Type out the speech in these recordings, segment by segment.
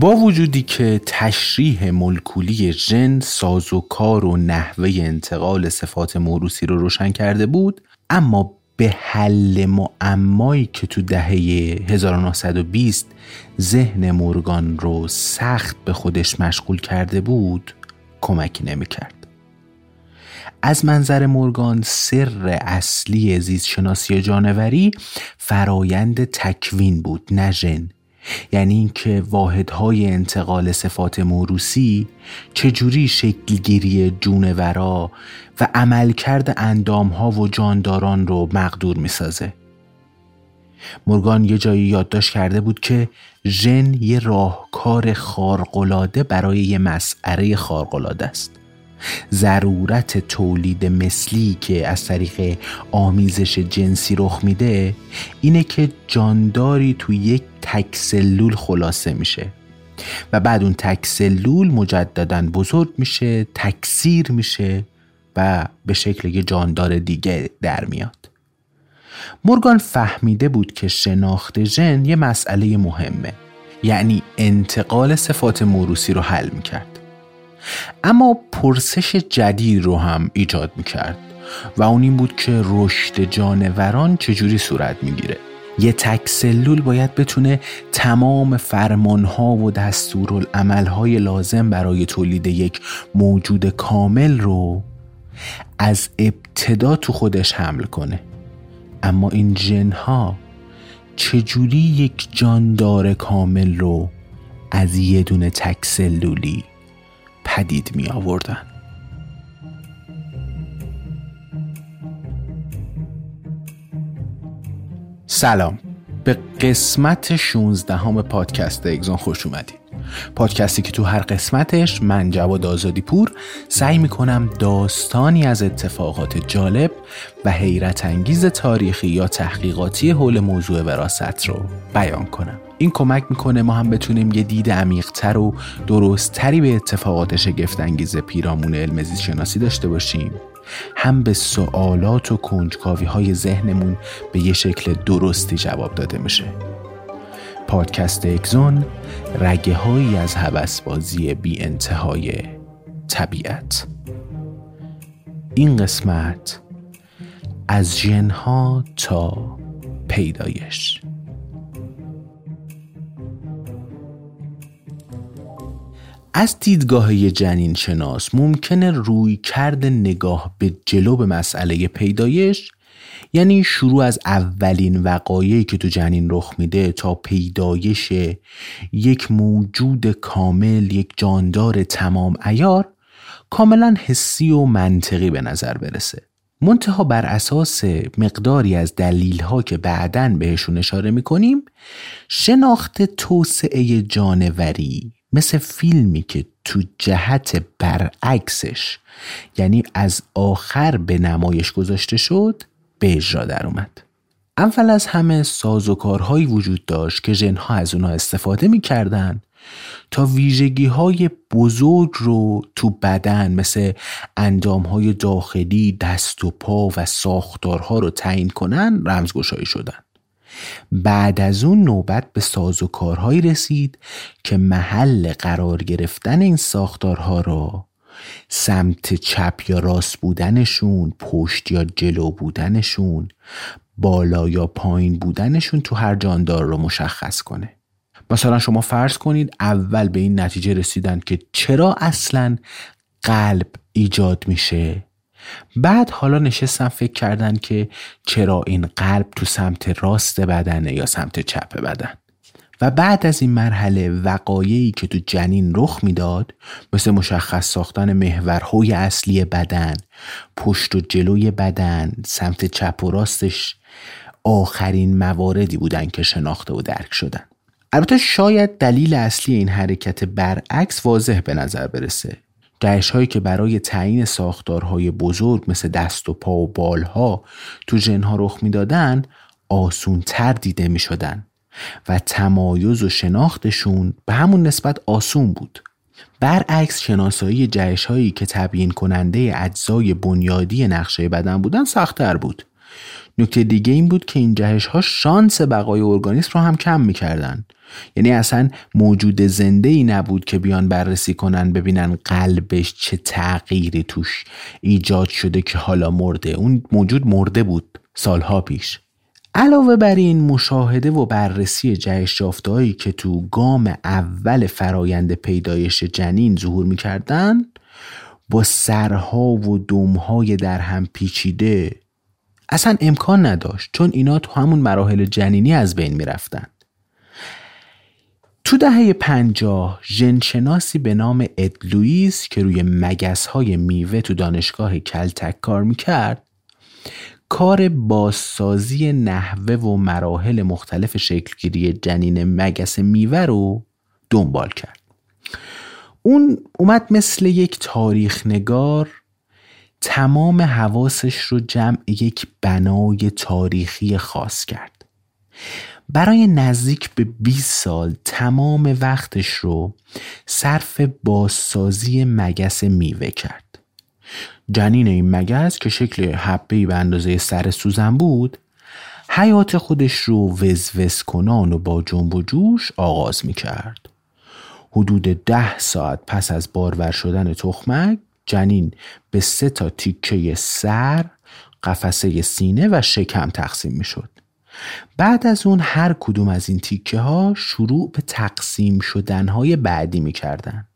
با وجودی که تشریح ملکولی ژن سازوکار و نحوه انتقال صفات موروسی رو روشن کرده بود اما به حل معمایی که تو دهه 1920 ذهن مورگان رو سخت به خودش مشغول کرده بود کمکی نمی‌کرد. از منظر مورگان سر اصلی زیستشناسی جانوری فرایند تکوین بود نه ژن یعنی اینکه واحدهای انتقال صفات موروسی چجوری شکلگیری جونورا و عملکرد اندامها و جانداران رو مقدور می‌سازه. مورگان یه جایی یادداشت کرده بود که ژن یه راهکار خارق‌العاده برای یه مسئله خارق‌العاده است. ضرورت تولید مثلی که از طریق آمیزش جنسی رخ میده اینه که جانداری تو یک تک سلول خلاصه میشه. و بعد اون تک سلول مجددا بزرگ میشه تکثیر میشه و به شکل یه جاندار دیگه در میاد. مورگان فهمیده بود که شناخت ژن یه مسئله مهمه یعنی انتقال صفات موروسی رو حل می‌کرد. اما پرسش جدید رو هم ایجاد می‌کرد و اون این بود که رشد جانوران چجوری صورت می‌گیره. یه تک سلول باید بتونه تمام فرمانها و دستورالعملهای لازم برای تولید یک موجود کامل رو از ابتدا تو خودش حمل کنه. اما این جنها چجوری یک جاندار کامل رو از یه دونه تک سلولی پدید می آوردن. سلام. به قسمت 16 همه پادکست اگزان خوش اومدید پادکستی که تو هر قسمتش من جواد آزادی پور سعی می‌کنم داستانی از اتفاقات جالب و حیرت انگیز تاریخی یا تحقیقاتی حول موضوع وراست رو بیان کنم. این کمک می‌کنه ما هم بتونیم یه دید عمیقتر و درستتری به اتفاقات شگفتانگیز پیرامون علم شناسی داشته باشیم. هم به سوالات و کنجکاوی های ذهنمون به یه شکل درستی جواب داده میشه. پادکست اکزون رگه هایی از هوسبازی بی انتهای طبیعت. این قسمت از جنها تا پیدایش. از دیدگاه جنین شناس ممکنه روی کرد نگاه به جلو به مسئله پیدایش یعنی شروع از اولین وقایعی که تو جنین رخ میده تا پیدایش یک موجود کامل یک جاندار تمام ایار کاملا حسی و منطقی به نظر برسه. منتها بر اساس مقداری از دلیل ها که بعدا بهشون اشاره می‌کنیم شناخت توسعه جانوری مثل فیلمی که تو جهت برعکسش یعنی از آخر به نمایش گذاشته شد به اجرا در اومد. اول از همه سازوکارهایی وجود داشت که جنها از اونها استفاده می‌کردن تا ویژگی های بزرگ رو تو بدن مثل اندام های داخلی دست و پا و ساختارها رو تعیین کنن رمزگشایی شدن. بعد از اون نوبت به سازوکارهایی رسید که محل قرار گرفتن این ساختارها را سمت چپ یا راست بودنشون پشت یا جلو بودنشون بالا یا پایین بودنشون تو هر جاندار رو مشخص کنه. مثلا شما فرض کنید اول به این نتیجه رسیدن که چرا اصلا قلب ایجاد میشه؟ بعد حالا نشستن فکر کردن که چرا این قلب تو سمت راست بدنه یا سمت چپ بدن. و بعد از این مرحله وقایعی که تو جنین رخ می‌داد مثل مشخص ساختن محورهای اصلی بدن پشت و جلوی بدن سمت چپ و راستش آخرین مواردی بودن که شناخته و درک شدن. البته شاید دلیل اصلی این حرکت برعکس واضح به نظر برسه. جهش هایی که برای تعیین ساختارهای بزرگ مثل دست و پا و بالها تو جنها رخ می‌دادن آسون تر دیده می شدن و تمایز و شناختشون به همون نسبت آسون بود. برعکس شناسایی جهش هایی که تبیین کننده اجزای بنیادی نقشه بدن بودن سختتر بود. نکته دیگه این بود که این جهش ها شانس بقای ارگانیسم رو هم کم می‌کردن. یعنی اصلا موجود زنده ای نبود که بیان بررسی کنن ببینن قلبش چه تغییری توش ایجاد شده که حالا مرده. اون موجود مرده بود سالها پیش. علاوه بر این مشاهده و بررسی جهش هایی که تو گام اول فرایند پیدایش جنین ظهور می‌کردن با سرها و دمهای در هم پیچیده اصلا امکان نداشت چون اینا تو همون مراحل جنینی از بین می‌رفتن تو دهه پنجاه ژنشناسی به نام اد لوئیس که روی مگس های میوه تو دانشگاه کلتک کار می‌کرد کار بازسازی نحوه و مراحل مختلف شکلگیری جنین مگس میوه رو دنبال کرد. اون اومد مثل یک تاریخ نگار تمام حواسش رو جمع یک بنای تاریخی خاص کرد برای نزدیک به 20 سال تمام وقتش رو صرف بازسازی مگس میوه کرد جنین این مگس که شکل حبهی به اندازه سر سوزن بود حیات خودش رو وزوز کنان و با جنب و جوش آغاز می کرد. حدود ده ساعت پس از بارور شدن تخمک جنین به سه تا تیکه سر، قفسه سینه و شکم تقسیم می شد. بعد از اون هر کدوم از این تیکه ها شروع به تقسیم شدن های بعدی می کردن.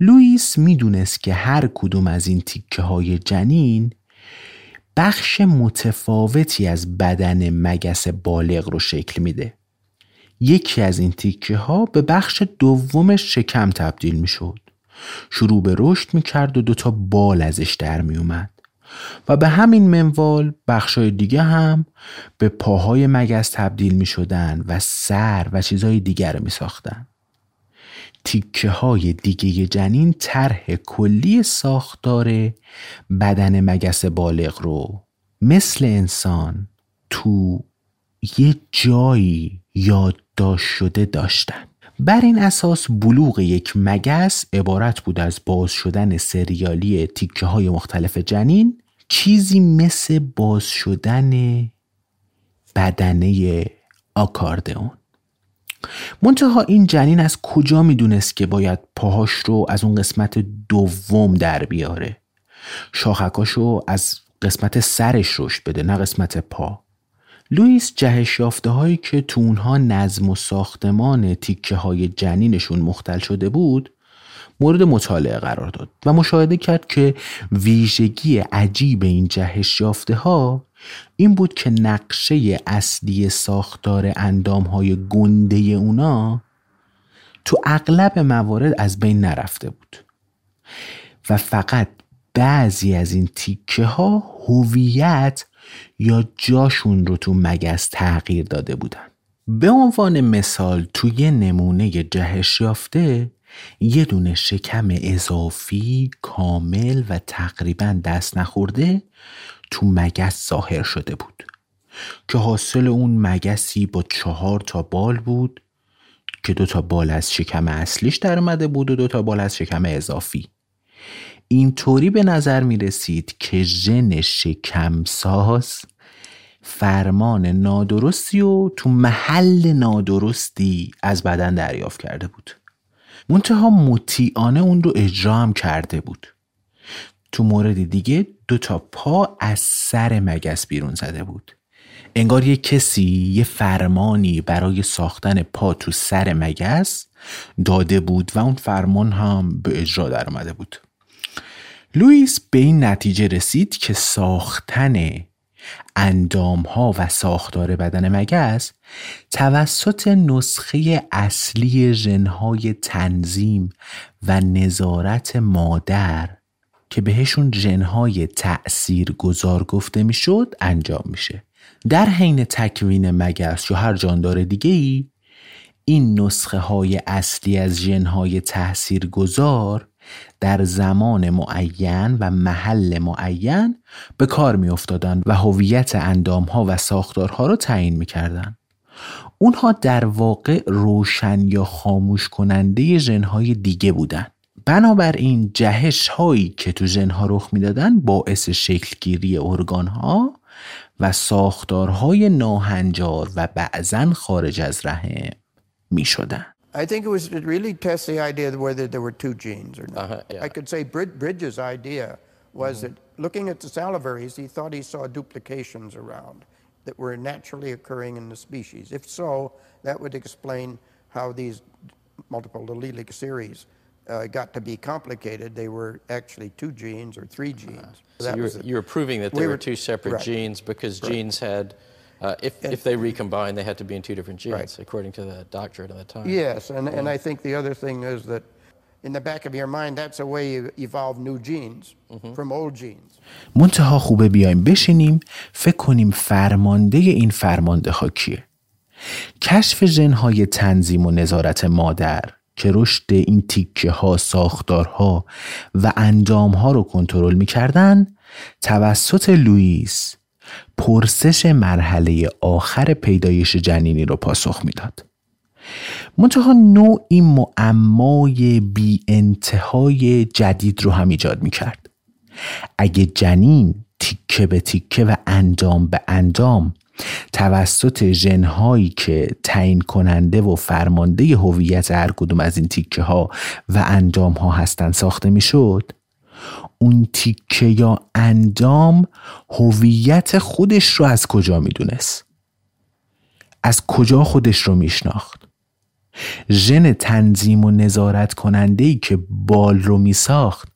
لوئیس می‌دونست که هر کدوم از این تیکه های جنین بخش متفاوتی از بدن مگس بالغ رو شکل میده. یکی از این تیکه ها به بخش دوم شکم تبدیل می شد. شروع به رشد می کرد و دوتا بال ازش در می اومد. و به همین منوال بخشای دیگه هم به پاهای مگس تبدیل می شدن و سر و چیزهای دیگر رو می ساختن. تیکه های دیگه جنین طرح کلی ساختار بدن مگس بالغ رو مثل انسان تو یه جایی یادداشت شده داشتن بر این اساس بلوغ یک مگس عبارت بود از باز شدن سریالی تیکه های مختلف جنین چیزی مثل باز شدن بدنه آکاردئون. منتها این جنین از کجا می‌دونست که باید پاهاش رو از اون قسمت دوم در بیاره؟ شاخکاش رو از قسمت سرش رشد بده نه قسمت پا. لوئیس جهش یافته هایی که تو اونها نظم و ساختمان تیکه های جنینشون مختل شده بود مورد مطالعه قرار داد و مشاهده کرد که ویژگی عجیب این جهش یافته ها این بود که نقشه اصلی ساختار اندام های گنده اونا تو اغلب موارد از بین نرفته بود و فقط بعضی از این تیکه ها هویت یا جاشون رو تو مگس تغییر داده بودن. به عنوان مثال توی نمونه جهش یافته یه دونه شکم اضافی کامل و تقریبا دست نخورده تو مگس ظاهر شده بود. که حاصل اون مگسی با چهار تا بال بود که دو تا بال از شکم اصلیش در اومده بود و دو تا بال از شکم اضافی. اینطوری به نظر می رسید که ژن شکمساز فرمان نادرستی و تو محل نادرستی از بدن دریافت کرده بود. منتها مطیعانه اون رو اجرا هم کرده بود. تو مورد دیگه دو تا پا از سر مگس بیرون زده بود. انگار یه کسی یه فرمانی برای ساختن پا تو سر مگس داده بود و اون فرمان هم به اجرا در آمده بود. لوئیس به این نتیجه رسید که ساختن اندام ها و ساختار بدن مگس توسط نسخه اصلی ژنهای تنظیم و نظارت مادر که بهشون ژنهای تأثیر گذار گفته می‌شد انجام میشه. در حین تکوین مگس یا هر جاندار دیگه ای این نسخه های اصلی از ژنهای تأثیر گذار در زمان معین و محل معین به کار می افتادن و هویت اندام ها و ساختارها را تعیین می کردن. اونها در واقع روشن یا خاموش کننده ژنهای دیگه بودند. بنابراین جهش هایی که تو ژنها رخ می‌دادن باعث شکلگیری ارگان ها و ساختارهای ناهنجار و بعضا خارج از رحم می شدن. I think it was to really test the idea of whether there were two genes or not. Uh-huh, yeah. I could say Brid- Bridges' idea was that looking at the salivaries, he thought he saw duplications around that were naturally occurring in the species. If so, that would explain how these multiple allelic series uh, got to be complicated. They were actually two genes or three genes. So That you were, you were proving that we were were- two separate right. genes because Right. genes had, uh, if, if they recombined, they had to be in two different genes, Right. according to the doctorate of the time. Yes, and, and I think the other thing is that in the back of your mind, that's the way you evolve new genes from old genes. منتها خوبه بیایم بشینیم فکر کنیم فرمانده این فرمانده ها کیه کشف ژنهای تنظیم و نظارت مادر که رشد این تیکه ها ساختارها و اندام ها رو کنترل می‌کردن توسط لوئیس پرسش مرحله آخر پیدایش جنینی رو پاسخ می‌داد منتها نوعی معمای بی انتهای جدید رو هم ایجاد می کرد. اگه جنین تیکه به تیکه و اندام به اندام توسط ژنهایی که تعیین کننده و فرمانده هویت هر کدوم از این تیکه ها و اندام ها هستن ساخته می‌شد اون تیکه یا اندام هویت خودش رو از کجا می‌دونست؟ از کجا خودش رو میشناخت؟ ژن تنظیم و نظارت کننده ای که بال رو می ساخت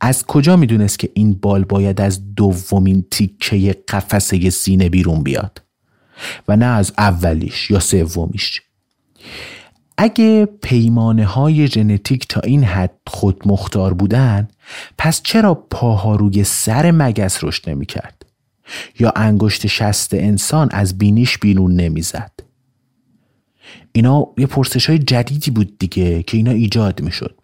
از کجا می‌دونست که این بال باید از دومین تیکه قفسه سینه بیرون بیاد؟ و نه از اولیش یا سومیش. اگه پیمانه های ژنتیک تا این حد خود مختار بودن پس چرا پاها روی سر مگس رشد نمی کرد؟ یا انگشت شست انسان از بینیش بیرون نمی‌زد؟ اینا یه پرسش های جدیدی بود دیگه که اینا ایجاد می شد.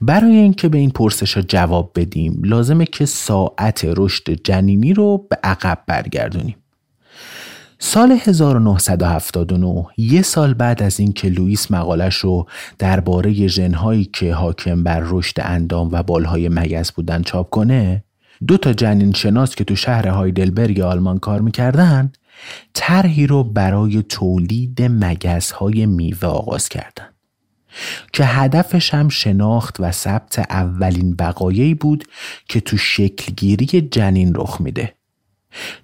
برای اینکه به این پرسش ها جواب بدیم لازمه که ساعت رشد جنینی رو به عقب برگردونیم. سال 1979 یه سال بعد از اینکه لوئیس مقالش رو درباره ژنهایی که حاکم بر رشد اندام و بالهای مگس بودن چاپ کنه دو تا جنین شناس که تو شهر هایدلبرگ آلمان کار می‌کردن طرحی رو برای تولید مگس های میوه آغاز کردن. که هدفش هم شناخت و ثبت اولین وقایعی بود که تو شکلگیری جنین رخ میده.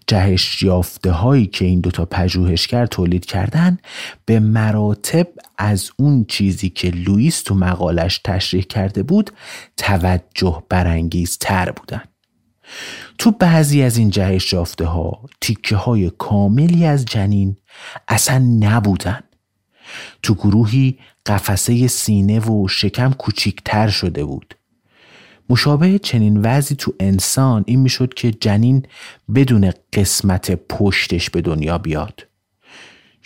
جهش یافته هایی که این دوتا پژوهشگر تولید کردن به مراتب از اون چیزی که لوئیس تو مقالش تشریح کرده بود توجه برانگیز تر بودن. تو بعضی از این جهش یافته ها تیکه های کاملی از جنین اصلا نبودن. تو گروهی قفسه سینه و شکم کوچیکتر شده بود. مشابه چنین وضعی تو انسان این می‌شد که جنین بدون قسمت پشتش به دنیا بیاد.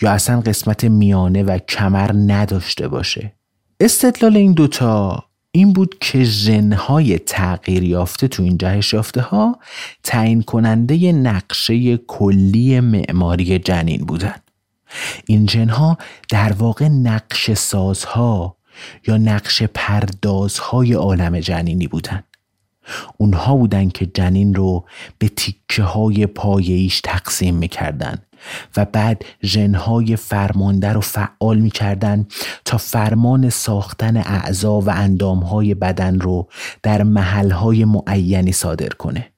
یا اصلا قسمت میانه و کمر نداشته باشه. استدلال این دوتا این بود که ژنهای تغییر یافته تو این جهش یافته ها تعیین کننده نقشه کلی معماری جنین بودن. این ژنها در واقع نقش سازها یا نقش پردازهای عالم جنینی بودن. اونها بودن که جنین رو به تیکه های پایهیش تقسیم می‌کردن و بعد ژنهای فرمانده رو فعال می‌کردن تا فرمان ساختن اعضا و اندامهای بدن رو در محلهای معینی صادر کنه.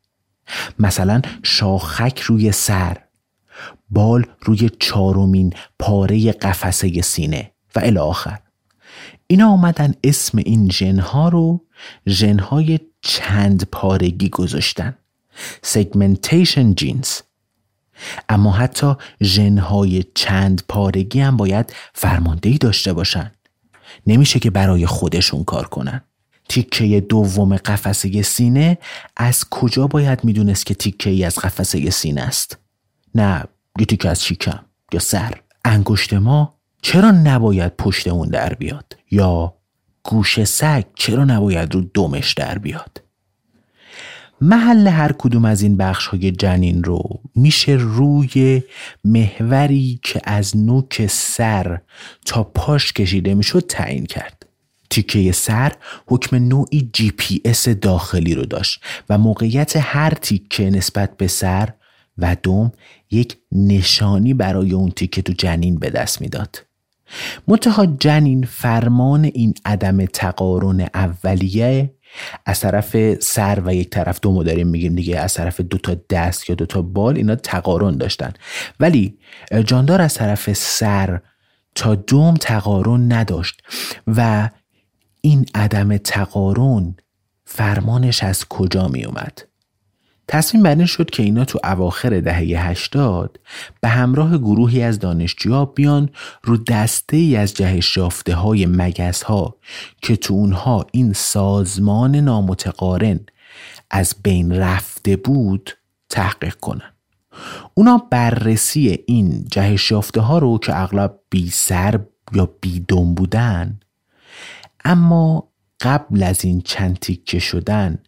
مثلا شاخک روی سر بال روی چارمین پاره قفسه سینه و الی آخر. اینا آمدن اسم این ژنها رو ژنهای چند پارگی گذاشتن. سگمنتیشن جینز اما حتی ژنهای چند پارگی هم باید فرماندهی داشته باشن. نمیشه که برای خودشون کار کنن. تیکه دوم قفسه سینه از کجا باید می‌دونست که تیکه ای از قفسه سینه است؟ نه یه تیکه از شیکم یا سر. انگشت ما چرا نباید پشت اون در بیاد؟ یا گوش سگ چرا نباید رو دمش در بیاد محل هر کدوم از این بخش های جنین رو میشه روی محوری که از نوک سر تا پاش کشیده می‌شد تعیین کرد تیکه سر حکم نوعی جی پی اس داخلی رو داشت و موقعیت هر تیکه نسبت به سر و دوم یک نشانی برای اون تیکه تو جنین به دست می‌داد. منتها جنین فرمان این عدم تقارن اولیه از طرف سر و یک طرف دومو داریم میگیم دیگه از طرف دو تا دست یا دو تا بال اینا تقارن داشتن. ولی جاندار از طرف سر تا دوم تقارن نداشت و این عدم تقارن فرمانش از کجا می اومد تصمیم بر این شد که اینا تو اواخر دهه 80 به همراه گروهی از دانشجوها بیان رو دسته ای از جهش یافته های مگس ها که تو اونها این سازمان نامتقارن از بین رفته بود تحقیق کنن. اونا بررسی این جهش یافته ها رو که اغلب بی سر یا بی دم بودن اما قبل از این چند تیکه شدن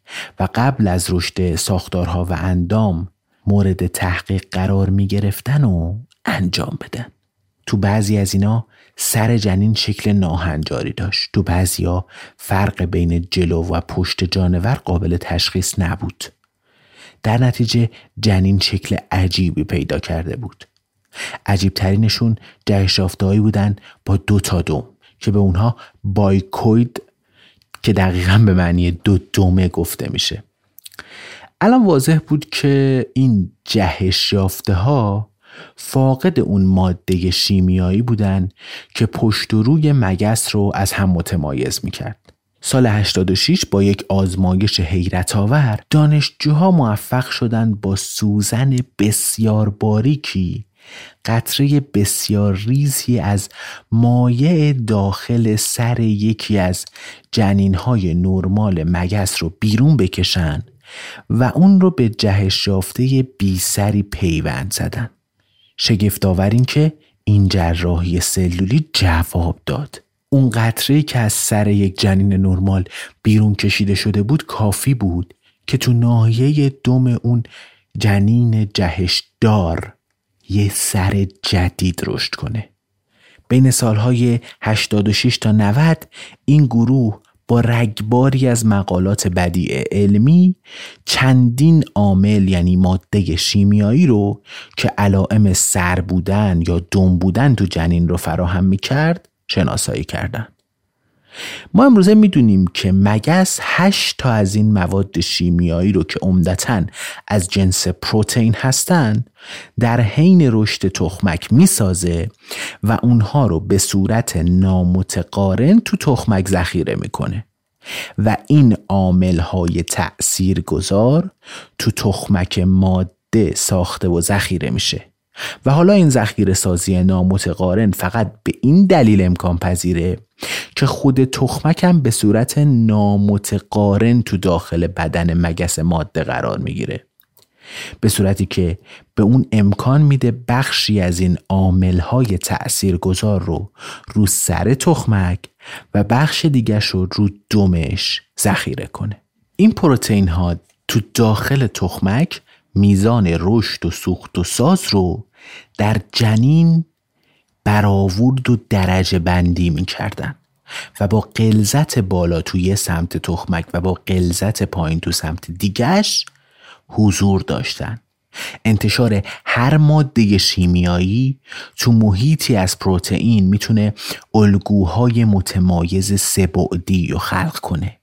و قبل از رشد ساختارها و اندام مورد تحقیق قرار می گرفتن و انجام بدن. تو بعضی از اینا سر جنین شکل ناهنجاری داشت. تو ها فرق بین جلو و پشت جانور قابل تشخیص نبود. در نتیجه جنین شکل عجیبی پیدا کرده بود. عجیب ترینشون جهشافتهایی بودن با دو تا دوم که به اونها بایکوید که دقیقا به معنی دو دومه گفته میشه الان واضح بود که این جهش یافته ها فاقد اون ماده شیمیایی بودن که پشت و روی مگس رو از هم متمایز می‌کرد. سال 86 با یک آزمایش حیرت آور دانشجوها موفق شدند با سوزن بسیار باریکی قطره بسیار ریزی از مایع داخل سر یکی از جنین های نرمال مگس رو بیرون بکشن و اون رو به جهش یافته بی سری پیوند زدن. شگفت این که این جراحی سلولی جواب داد. اون قطره که از سر یک جنین نرمال بیرون کشیده شده بود کافی بود که تو ناحیه دم اون جنین جهش دار یه سر جدید رشد کنه بین سالهای 86 تا 90 این گروه با رگباری از مقالات بدیع علمی چندین عامل یعنی ماده شیمیایی رو که علائم سر بودن یا دم بودن تو جنین رو فراهم می کرد شناسایی کردند. ما امروزه می‌دونیم که مگس هشت تا از این مواد شیمیایی رو که عمدتا از جنس پروتئین هستند در حین رشد تخمک می‌سازه و اونها رو به صورت نامتقارن تو تخمک ذخیره می‌کنه و این عامل های تأثیر گذار تو تخمک ماده ساخته و ذخیره میشه. و حالا این ذخیره سازی نامتقارن فقط به این دلیل امکان پذیره که خود تخمک هم به صورت نامتقارن تو داخل بدن مگس ماده قرار می‌گیره. به صورتی که به اون امکان میده بخشی از این عاملهای تأثیرگذار رو رو سر تخمک و بخش دیگرش رو رو دمش ذخیره کنه. این پروتئین ها تو داخل تخمک میزان رشد و سوخت و ساز رو در جنین برآورد و درجه بندی می‌کردن و با قلزت بالا توی سمت تخمک و با قلزت پایین تو سمت دیگش حضور داشتن. انتشار هر ماده شیمیایی تو محیطی از پروتئین می‌تونه الگوهای متمایز سبعدی رو خلق کنه.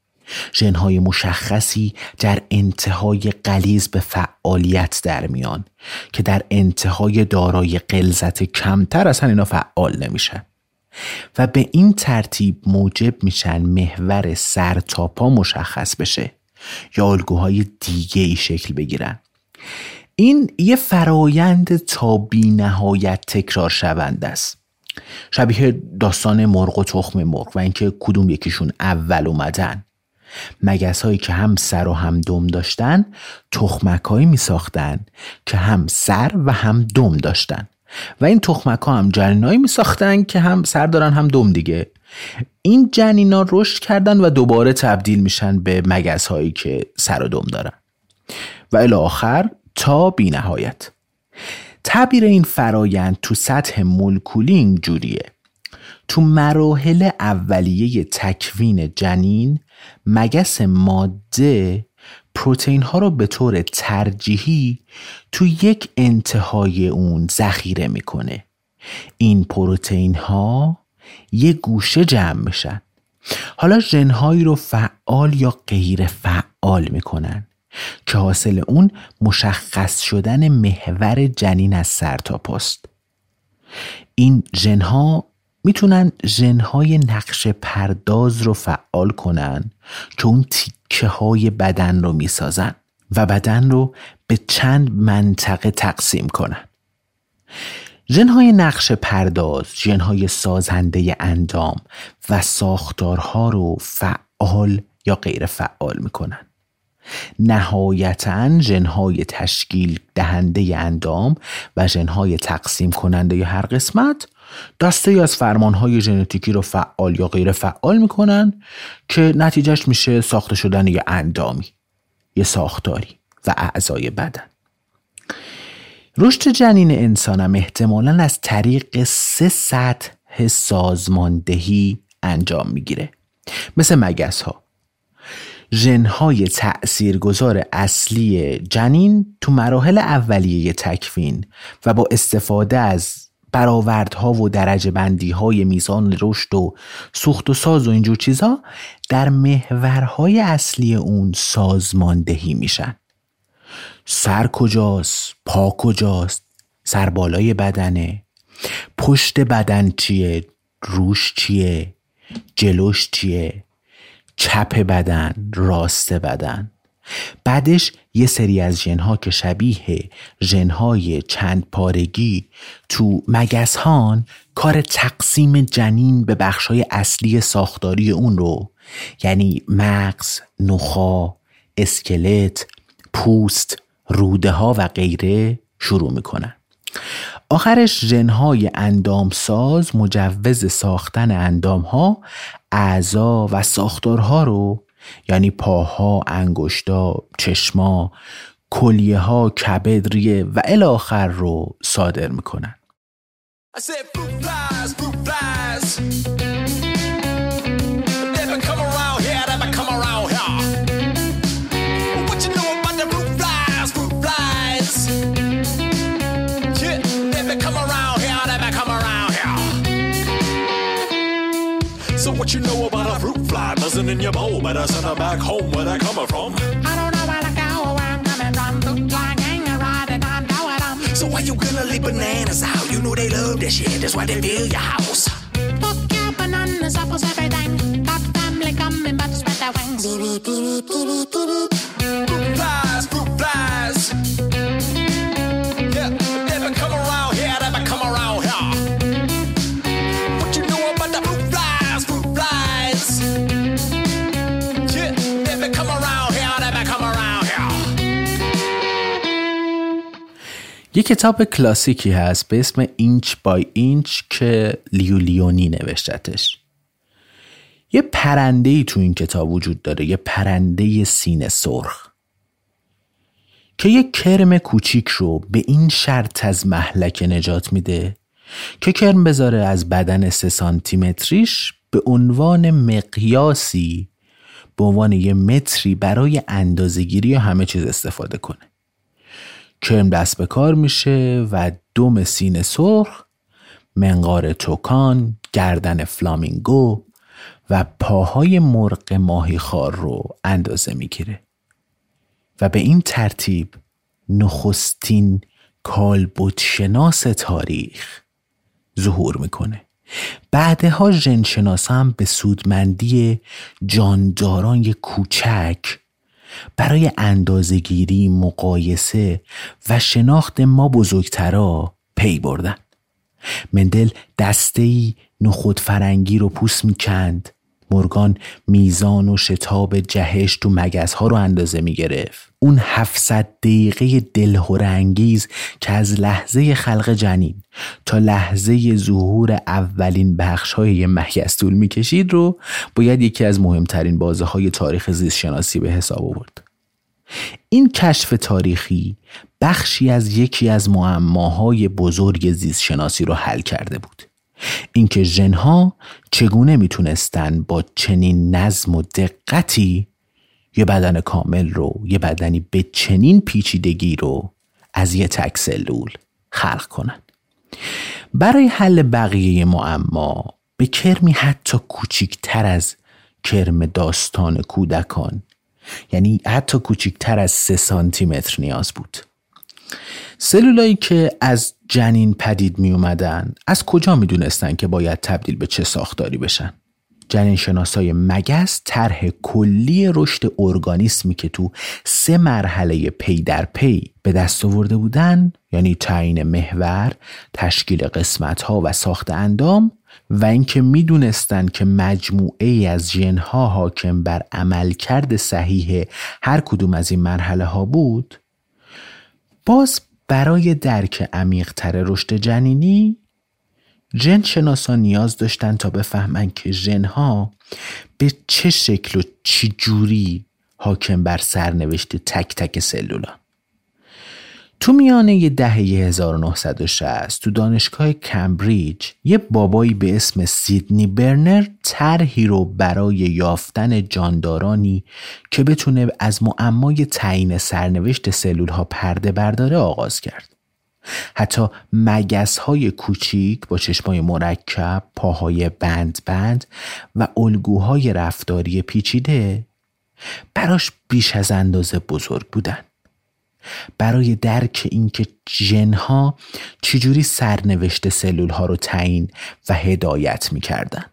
ژنهای مشخصی در انتهای قلیز به فعالیت در میان که در انتهای دارای قلزت کمتر اصلا اینا فعال نمیشن. و به این ترتیب موجب میشن محور سر تا پا مشخص بشه یا الگوهای دیگه ای شکل بگیرن. این یه فرایند تا بی نهایت تکرار شونده است. شبیه داستان مرغ و تخم مرغ و اینکه کدوم یکیشون اول اومدن. مگس هایی که هم سر و هم دم داشتن تخمک هایی می ساختن که هم سر و هم دم داشتن. و این تخمک ها هم جنینایی می ساختن که هم سر دارن هم دم دیگه. این جنینا رشد کردن و دوباره تبدیل میشن به مگس هایی که سر و دم دارن. و الی آخر تا بی نهایت تعبیر این فرایند تو سطح مولکولی جوریه. تو مراحل اولیه تکوین جنین مگس ماده پروتئین ها رو به طور ترجیحی تو یک انتهای اون ذخیره می‌کنه. این پروتئین ها یه گوشه جمع میشن. حالا ژنهایی رو فعال یا غیر فعال می‌کنن که حاصل اون مشخص شدن محور جنین از سر تا پست. این ژنها می‌تونن ژنهای نقش پرداز رو فعال کنن اون تیکه های بدن رو می‌سازن و بدن رو به چند منطقه تقسیم کنن. ژنهای نقش پرداز ژنهای سازنده اندام و ساختارها رو فعال یا غیر فعال می‌کنن. نهایتا ژنهای تشکیل دهنده اندام و ژنهای تقسیم کننده هر قسمت دسته ای از فرمانهای ژنتیکی رو فعال یا غیر فعال می‌کنن که نتیجهش میشه ساخته شدن یه اندامی یه ساختاری و اعضای بدن. رشد جنین انسانم احتمالا از طریق سه سطح سازماندهی انجام می‌گیره. مثل مگس ها ژنهای تأثیرگذار اصلی جنین تو مراحل اولیه تکوین و با استفاده از برآوردها و درجه بندی های میزان رشد و سوخت و ساز و اینجور چیزها در محورهای اصلی اون سازماندهی میشن. سر کجاست؟ پا کجاست؟ سر بالای بدنه. پشت بدن چیه؟ روش چیه؟ جلوش چیه؟ چپ بدن راست بدن. بعدش یه سری از ژنها که شبیه ژنهای چند پارگی تو مگس هان کار تقسیم جنین به بخشهای اصلی ساختاری اون رو یعنی مغز، نخا، اسکلت، پوست، روده ها و غیره شروع می‌کنن. آخرش ژنهای اندامساز مجوز ساختن اندام ها اعضا و ساختارها رو یعنی پاها، انگشتا، چشما، کلیه ها، کبد، ریه و الاخر رو صادر می‌کنن. So what you know about buzzing in your bowl? Better send her back home where they coming from. I don't know where to go or where I'm coming from. Fruit fly gang riding on them. So why you gonna leave bananas out? You know they love that shit. That's why they fill your house. Fuck your bananas, apples, everything. Got family coming, but spread their wings. یه کتاب کلاسیکی هست به اسم اینچ بای اینچ که لیولیونی نوشتتش. یه پرنده ای تو این کتاب وجود داره یه پرنده سینه سرخ که یه کرم کوچیک رو به این شرط از محلک نجات میده که کرم بذاره از بدن سه سانتیمتریش به عنوان مقیاسی به عنوان یه متری برای اندازگیری یا همه چیز استفاده کنه. کرم دست به کار میشه و دم سینه سرخ منقار توکان گردن فلامینگو و پاهای مرغ ماهی خار رو اندازه می‌گیره. و به این ترتیب نخستین کالبوتشناس تاریخ ظهور می‌کنه. بعدها ژنشناسا هم به سودمندی جانداران کوچک برای اندازگیری مقایسه و شناخت ما بزرگترا پی بردن. مندل دستهی نخود فرنگی رو پوست می‌کند. مورگان میزان و شتاب جهش تو مگس ها رو اندازه می گرفت اون 700 دقیقه دلهور انگیز که از لحظه خلق جنین تا لحظه ظهور اولین بخش های مگس طول می کشید رو باید یکی از مهمترین بازه های تاریخ زیست شناسی به حساب آورد. این کشف تاریخی بخشی از یکی از معماهای بزرگ زیست شناسی رو حل کرده بود. اینکه ژنها چگونه می‌تونستن با چنین نظم و دقتی یه بدن کامل رو یه بدنی به چنین پیچیدگی رو از یه تک سلول خلق کنن. برای حل بقیه معما به کرمی حتی کوچیکتر از کرم داستان کودکان یعنی حتی کوچیکتر از سه سانتی نیاز بود. سلولایی که از جنین پدید می اومدن از کجا می دونستن که باید تبدیل به چه ساختاری بشن؟ جنین شناسای مگس طرح کلی رشد ارگانیسمی که تو سه مرحله پی در پی به دست آورده بودن یعنی تعیین محور، تشکیل قسمت ها و ساخت اندام و اینکه می‌دونستند که مجموعه ای از ژنها حاکم بر عملکرد صحیح هر کدوم از این مرحله ها بود باز برای درک عمیقتر رشد جنینی ژن شناسان نیاز داشتن تا بفهمن که ژنها به چه شکل و چی جوری حاکم بر سرنوشت تک تک سلولان تو میانه دهه 1960 تو دانشگاه کمبریج یه بابایی به اسم سیدنی برنر طرحی رو برای یافتن جاندارانی که بتونه از معمای تعیین سرنوشت سلول ها پرده برداره آغاز کرد. حتی مگس های کوچیک با چشمای مرکب، پاهای بند بند و الگوهای رفتاری پیچیده براش بیش از اندازه بزرگ بودن. برای درک اینکه ژنها چجوری سرنوشت سلول ها رو تعیین و هدایت می‌کردن.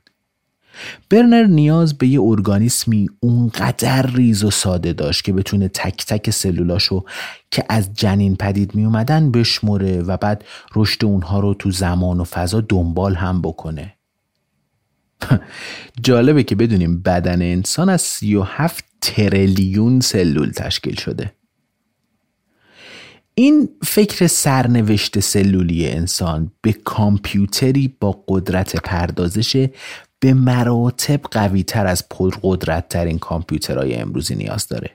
برنر نیاز به یه ارگانیسمی اونقدر ریز و ساده داشت که بتونه تک تک سلولاشو که از جنین پدید می اومدن بشمره و بعد رشد اونها رو تو زمان و فضا دنبال هم بکنه. جالبه که بدونیم بدن انسان از 37 تریلیون سلول تشکیل شده. این فکر سرنوشت سلولی انسان به کامپیوتری با قدرت پردازش به مراتب قوی تر از پرقدرت ترین کامپیوترهای امروزی نیاز داره.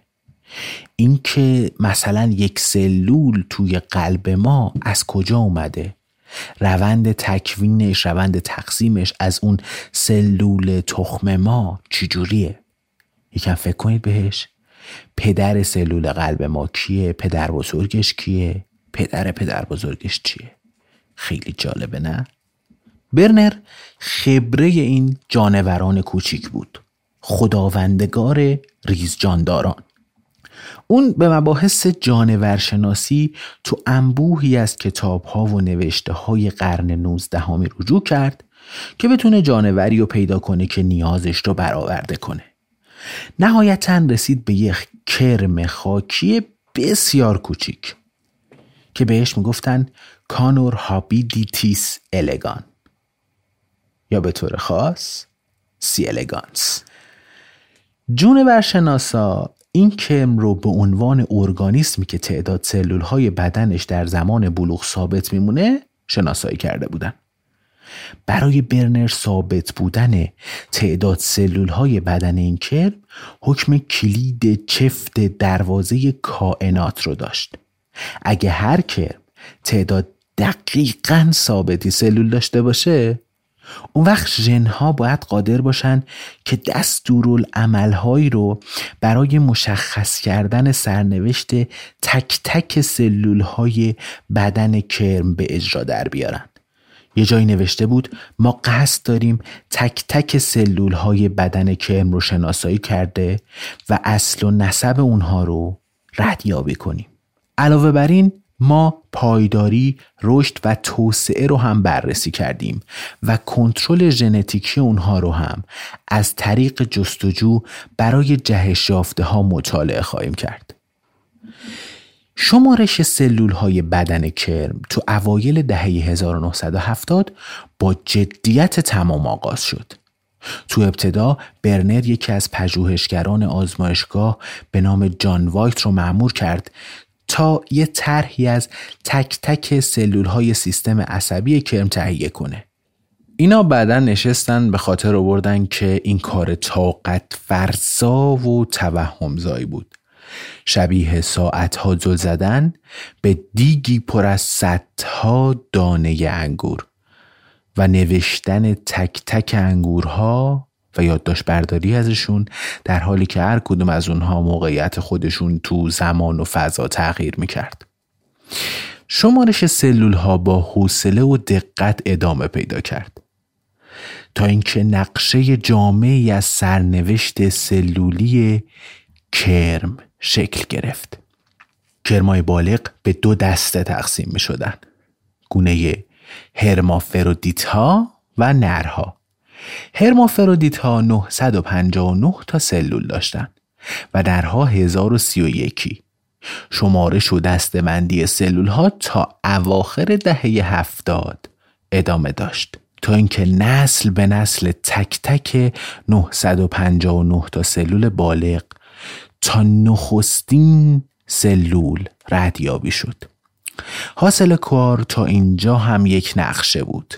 اینکه مثلا یک سلول توی قلب ما از کجا اومده؟ روند تکوینش روند تقسیمش از اون سلول تخم ما چجوریه؟ یکم فکر کنید بهش. پدر سلول قلب ما کیه؟ پدر بزرگش کیه؟ پدر پدر بزرگش چیه؟ خیلی جالبه نه؟ برنر خبره این جانوران کوچیک بود. خداوندگار ریزجانداران. اون به مباحث جانورشناسی تو انبوهی از کتاب ها و نوشته های قرن 19 همی رجوع کرد که بتونه جانوری رو پیدا کنه که نیازش رو برآورده کنه. نهایتا رسید به یک کرم خاکی بسیار کوچیک که بهش می‌گفتن Caenorhabditis elegans یا به طور خاص C. elegans جانورشناسا این کرم رو به عنوان ارگانیسمی که تعداد سلول های بدنش در زمان بلوغ ثابت میمونه شناسایی کرده بودن. برای برنر ثابت بودن تعداد سلول های بدن این کرم حکم کلید چفت دروازه کائنات رو داشت. اگه هر کرم تعداد دقیقا ثابتی سلول داشته باشه اون وقت ژنها باید قادر باشن که دستورالعملهایی رو برای مشخص کردن سرنوشت تک تک سلول های بدن کرم به اجرا در بیارن یه جایی نوشته بود ما قصد داریم تک تک سلول های بدن کرم رو شناسایی کرده و اصل و نسب اونها رو ردیابی کنیم علاوه بر این ما پایداری، رشد و توسعه رو هم بررسی کردیم و کنترل ژنتیکی اونها رو هم از طریق جستجو برای جهش یافته ها مطالعه خواهیم کرد. شمارش سلول های بدن کرم تو اوایل دهه 1970 با جدیت تمام آغاز شد. تو ابتدا برنر یکی از پژوهشگران آزمایشگاه به نام جان وایت رو معمور کرد تا یه طرحی از تک تک سلول های سیستم عصبی کرم تهیه کنه. اینا بعدا نشستن به خاطر آوردن که این کار طاقت فرسا و توهمزایی بود. شبیه ساعت ها زل زدن به دیگی پر از صدها دانه انگور و نوشتن تک تک انگورها و یادداشت برداری ازشون در حالی که هر کدوم از اونها موقعیت خودشون تو زمان و فضا تغییر می‌کرد. شمارش سلول ها با حوصله و دقت ادامه پیدا کرد تا اینکه نقشه جامعی از سرنوشت سلولی کرم شکل گرفت. کرمای بالغ به دو دسته تقسیم می شدن. گونه هرمافرودیت ها و نرها. هرمافرودیت ها 959 تا سلول داشتند و درها 1031 شمارش و دستبندی سلول ها تا اواخر دهه هفتاد ادامه داشت تا اینکه نسل به نسل تک تک 959 تا سلول بالغ تا نخستین سلول ردیابی شد. حاصل کار تا اینجا هم یک نقشه بود.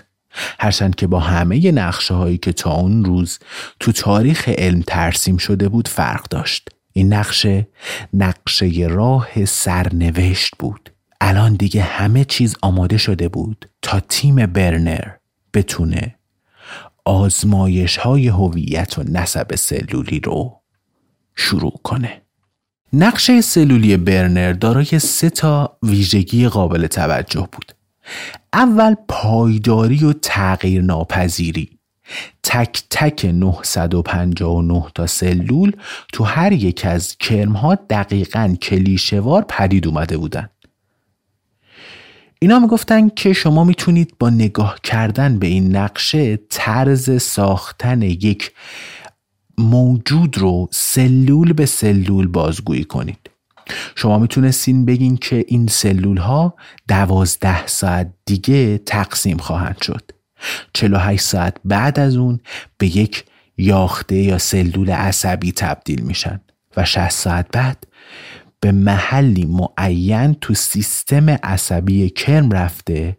هرچند که با همه نقشه هایی که تا اون روز تو تاریخ علم ترسیم شده بود فرق داشت. این نقشه نقشه راه سرنوشت بود. الان دیگه همه چیز آماده شده بود تا تیم برنر بتونه آزمایش های هویت و نسب سلولی رو شروع کنه. نقشه سلولی برنر دارای سه تا ویژگی قابل توجه بود. اول پایداری و تغییر ناپذیری تک تک 959 تا سلول تو هر یک از کرمها دقیقا کلیشوار پدید اومده بودن. اینا می‌گفتن که شما می‌تونید با نگاه کردن به این نقشه طرز ساختن یک موجود رو سلول به سلول بازگویی کنید. شما می‌تونستین بگین که این سلول ها دوازده ساعت دیگه تقسیم خواهند شد. 48 ساعت بعد از اون به یک یاخته یا سلول عصبی تبدیل میشن و 60 ساعت بعد به محلی معین تو سیستم عصبی کرم رفته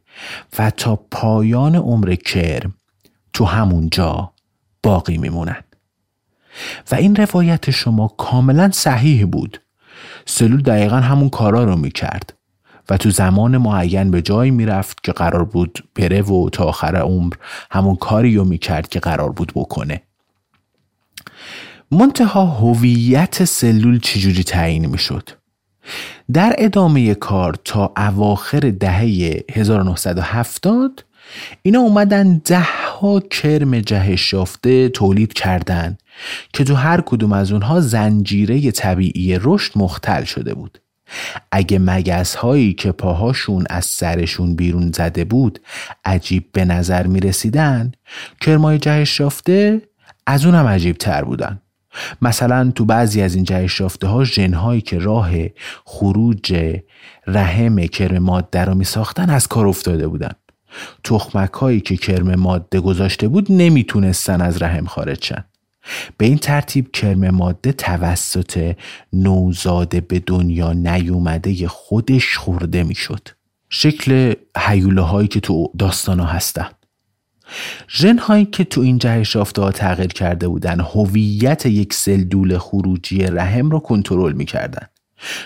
و تا پایان عمر کرم تو همون جا باقی میمونن. و این روایت شما کاملا صحیح بود. سلول دقیقا همون کارا رو می‌کرد و تو زمان معین به جایی می‌رفت که قرار بود بره و تا آخر عمر همون کاری رو می‌کرد که قرار بود بکنه. منتها هویت سلول چجوری تعیین می‌شد؟ در ادامه کار تا اواخر دهه 1970 اینا اومدن ده کرم جهش یافته تولید کردند که تو هر کدوم از اونها زنجیره طبیعی رشد مختل شده بود. اگه مگس هایی که پاهاشون از سرشون بیرون زده بود عجیب به نظر می رسیدن کرمای جهش یافته از اونم عجیب تر بودن. مثلا تو بعضی از این جهش یافته ها جنهایی که راه خروج رحم کرم ماده رو می ساختن از کار افتاده بودن. تخمک هایی که کرم ماده گذاشته بود نمی‌تونستن از رحم خارج شن. به این ترتیب کرم ماده توسط نوزاده به دنیا نیومده خودش خورده می‌شد. شکل حیوله هایی که تو داستان ها هستن. ژن هایی که تو این جهش یافته تغییر کرده بودن. هویت یک سلول خروجی رحم رو کنترل می‌کردن.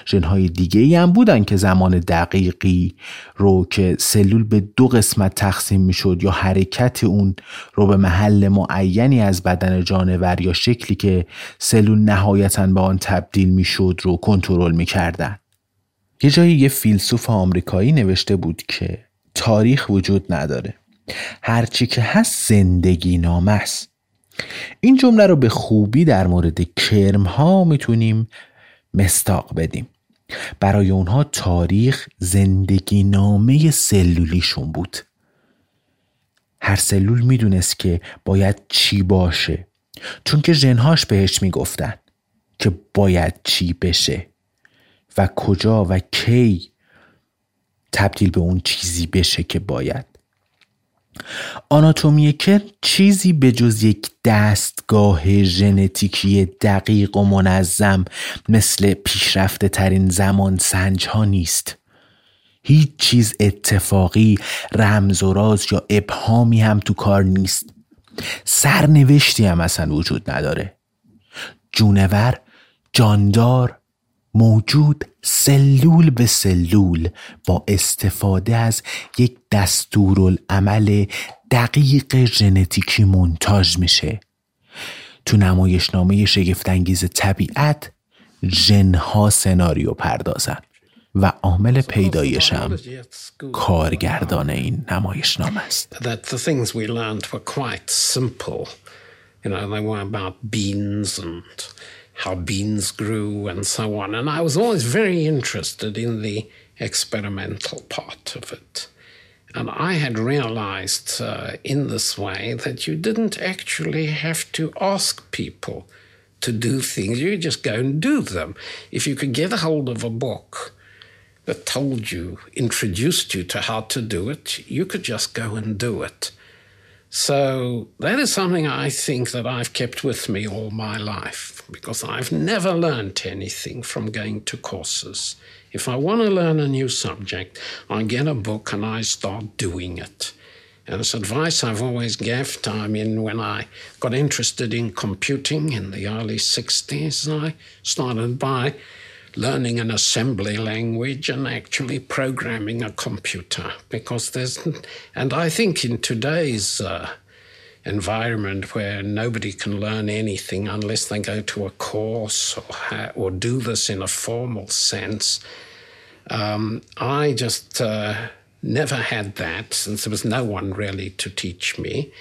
ژن های دیگه ای هم بودن که زمان دقیقی رو که سلول به دو قسمت تقسیم می‌شد یا حرکت اون رو به محل معینی از بدن جانور یا شکلی که سلول نهایتا به آن تبدیل می‌شد رو کنترل می‌کردن. یه جایی یه فیلسوف آمریکایی نوشته بود که تاریخ وجود نداره. هرچی که هست زندگی نامه است. این جمله رو به خوبی در مورد کرم ها می‌تونیم مستاق بدیم. برای اونها تاریخ زندگی نامه سلولیشون بود. هر سلول می‌دونست که باید چی باشه. چون که جنهاش بهش می‌گفتن که باید چی بشه و کجا و کی تبدیل به اون چیزی بشه که باید. آناتومی کرم چیزی به جز یک دستگاه ژنتیکی دقیق و منظم مثل پیشرفته ترین زمان سنج ها نیست. هیچ چیز اتفاقی رمز و راز یا ابهامی هم تو کار نیست. سرنوشتی هم اصلا وجود نداره. جونور جاندار موجود سلول به سلول با استفاده از یک دستورالعمل دقیق ژنتیکی منتاج میشه. تو نمایشنامه شگفتانگیز طبیعت ژنها سناریو پردازن و عامل پیدایشم کارگردان این نمایشنامه است. How beans grew and so on. And I was always very interested in the experimental part of it. And I had realized uh, in this way that you didn't actually have to ask people to do things, you just go and do them. If you could get a hold of a book that told you, introduced you to how to do it, you could just go and do it. So that is something I think that I've kept with me all my life because I've never learned anything from going to courses. If I want to learn a new subject, I get a book and I start doing it. And it's advice I've always given. I mean, when I got interested in computing in the early 60s, I started by learning an assembly language and actually programming a computer because there's and i think in today's uh, environment where nobody can learn anything unless they go to a course or, ha- or do this in a formal sense. Um, i just uh, never had that since there was no one really to teach me.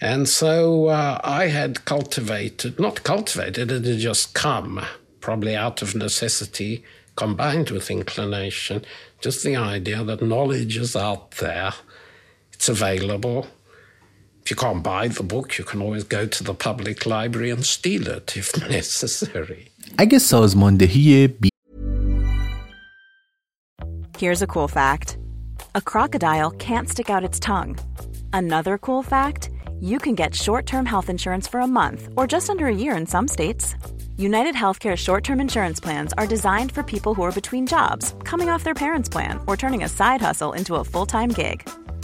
And so uh, i had cultivated not cultivated it had just come probably out of necessity combined with inclination, just the idea that knowledge is out there, it's available. If you can't buy the book, you can always go to the public library and steal it if necessary. اگه سازماندهی بی... Here's a cool fact. A crocodile can't stick out its tongue. Another cool fact, you can get short-term health insurance for a month or just under a year in some states. United Healthcare short term insurance plans are designed for people who are between jobs, coming off their parents' plan, or turning a side hustle into a full time gig.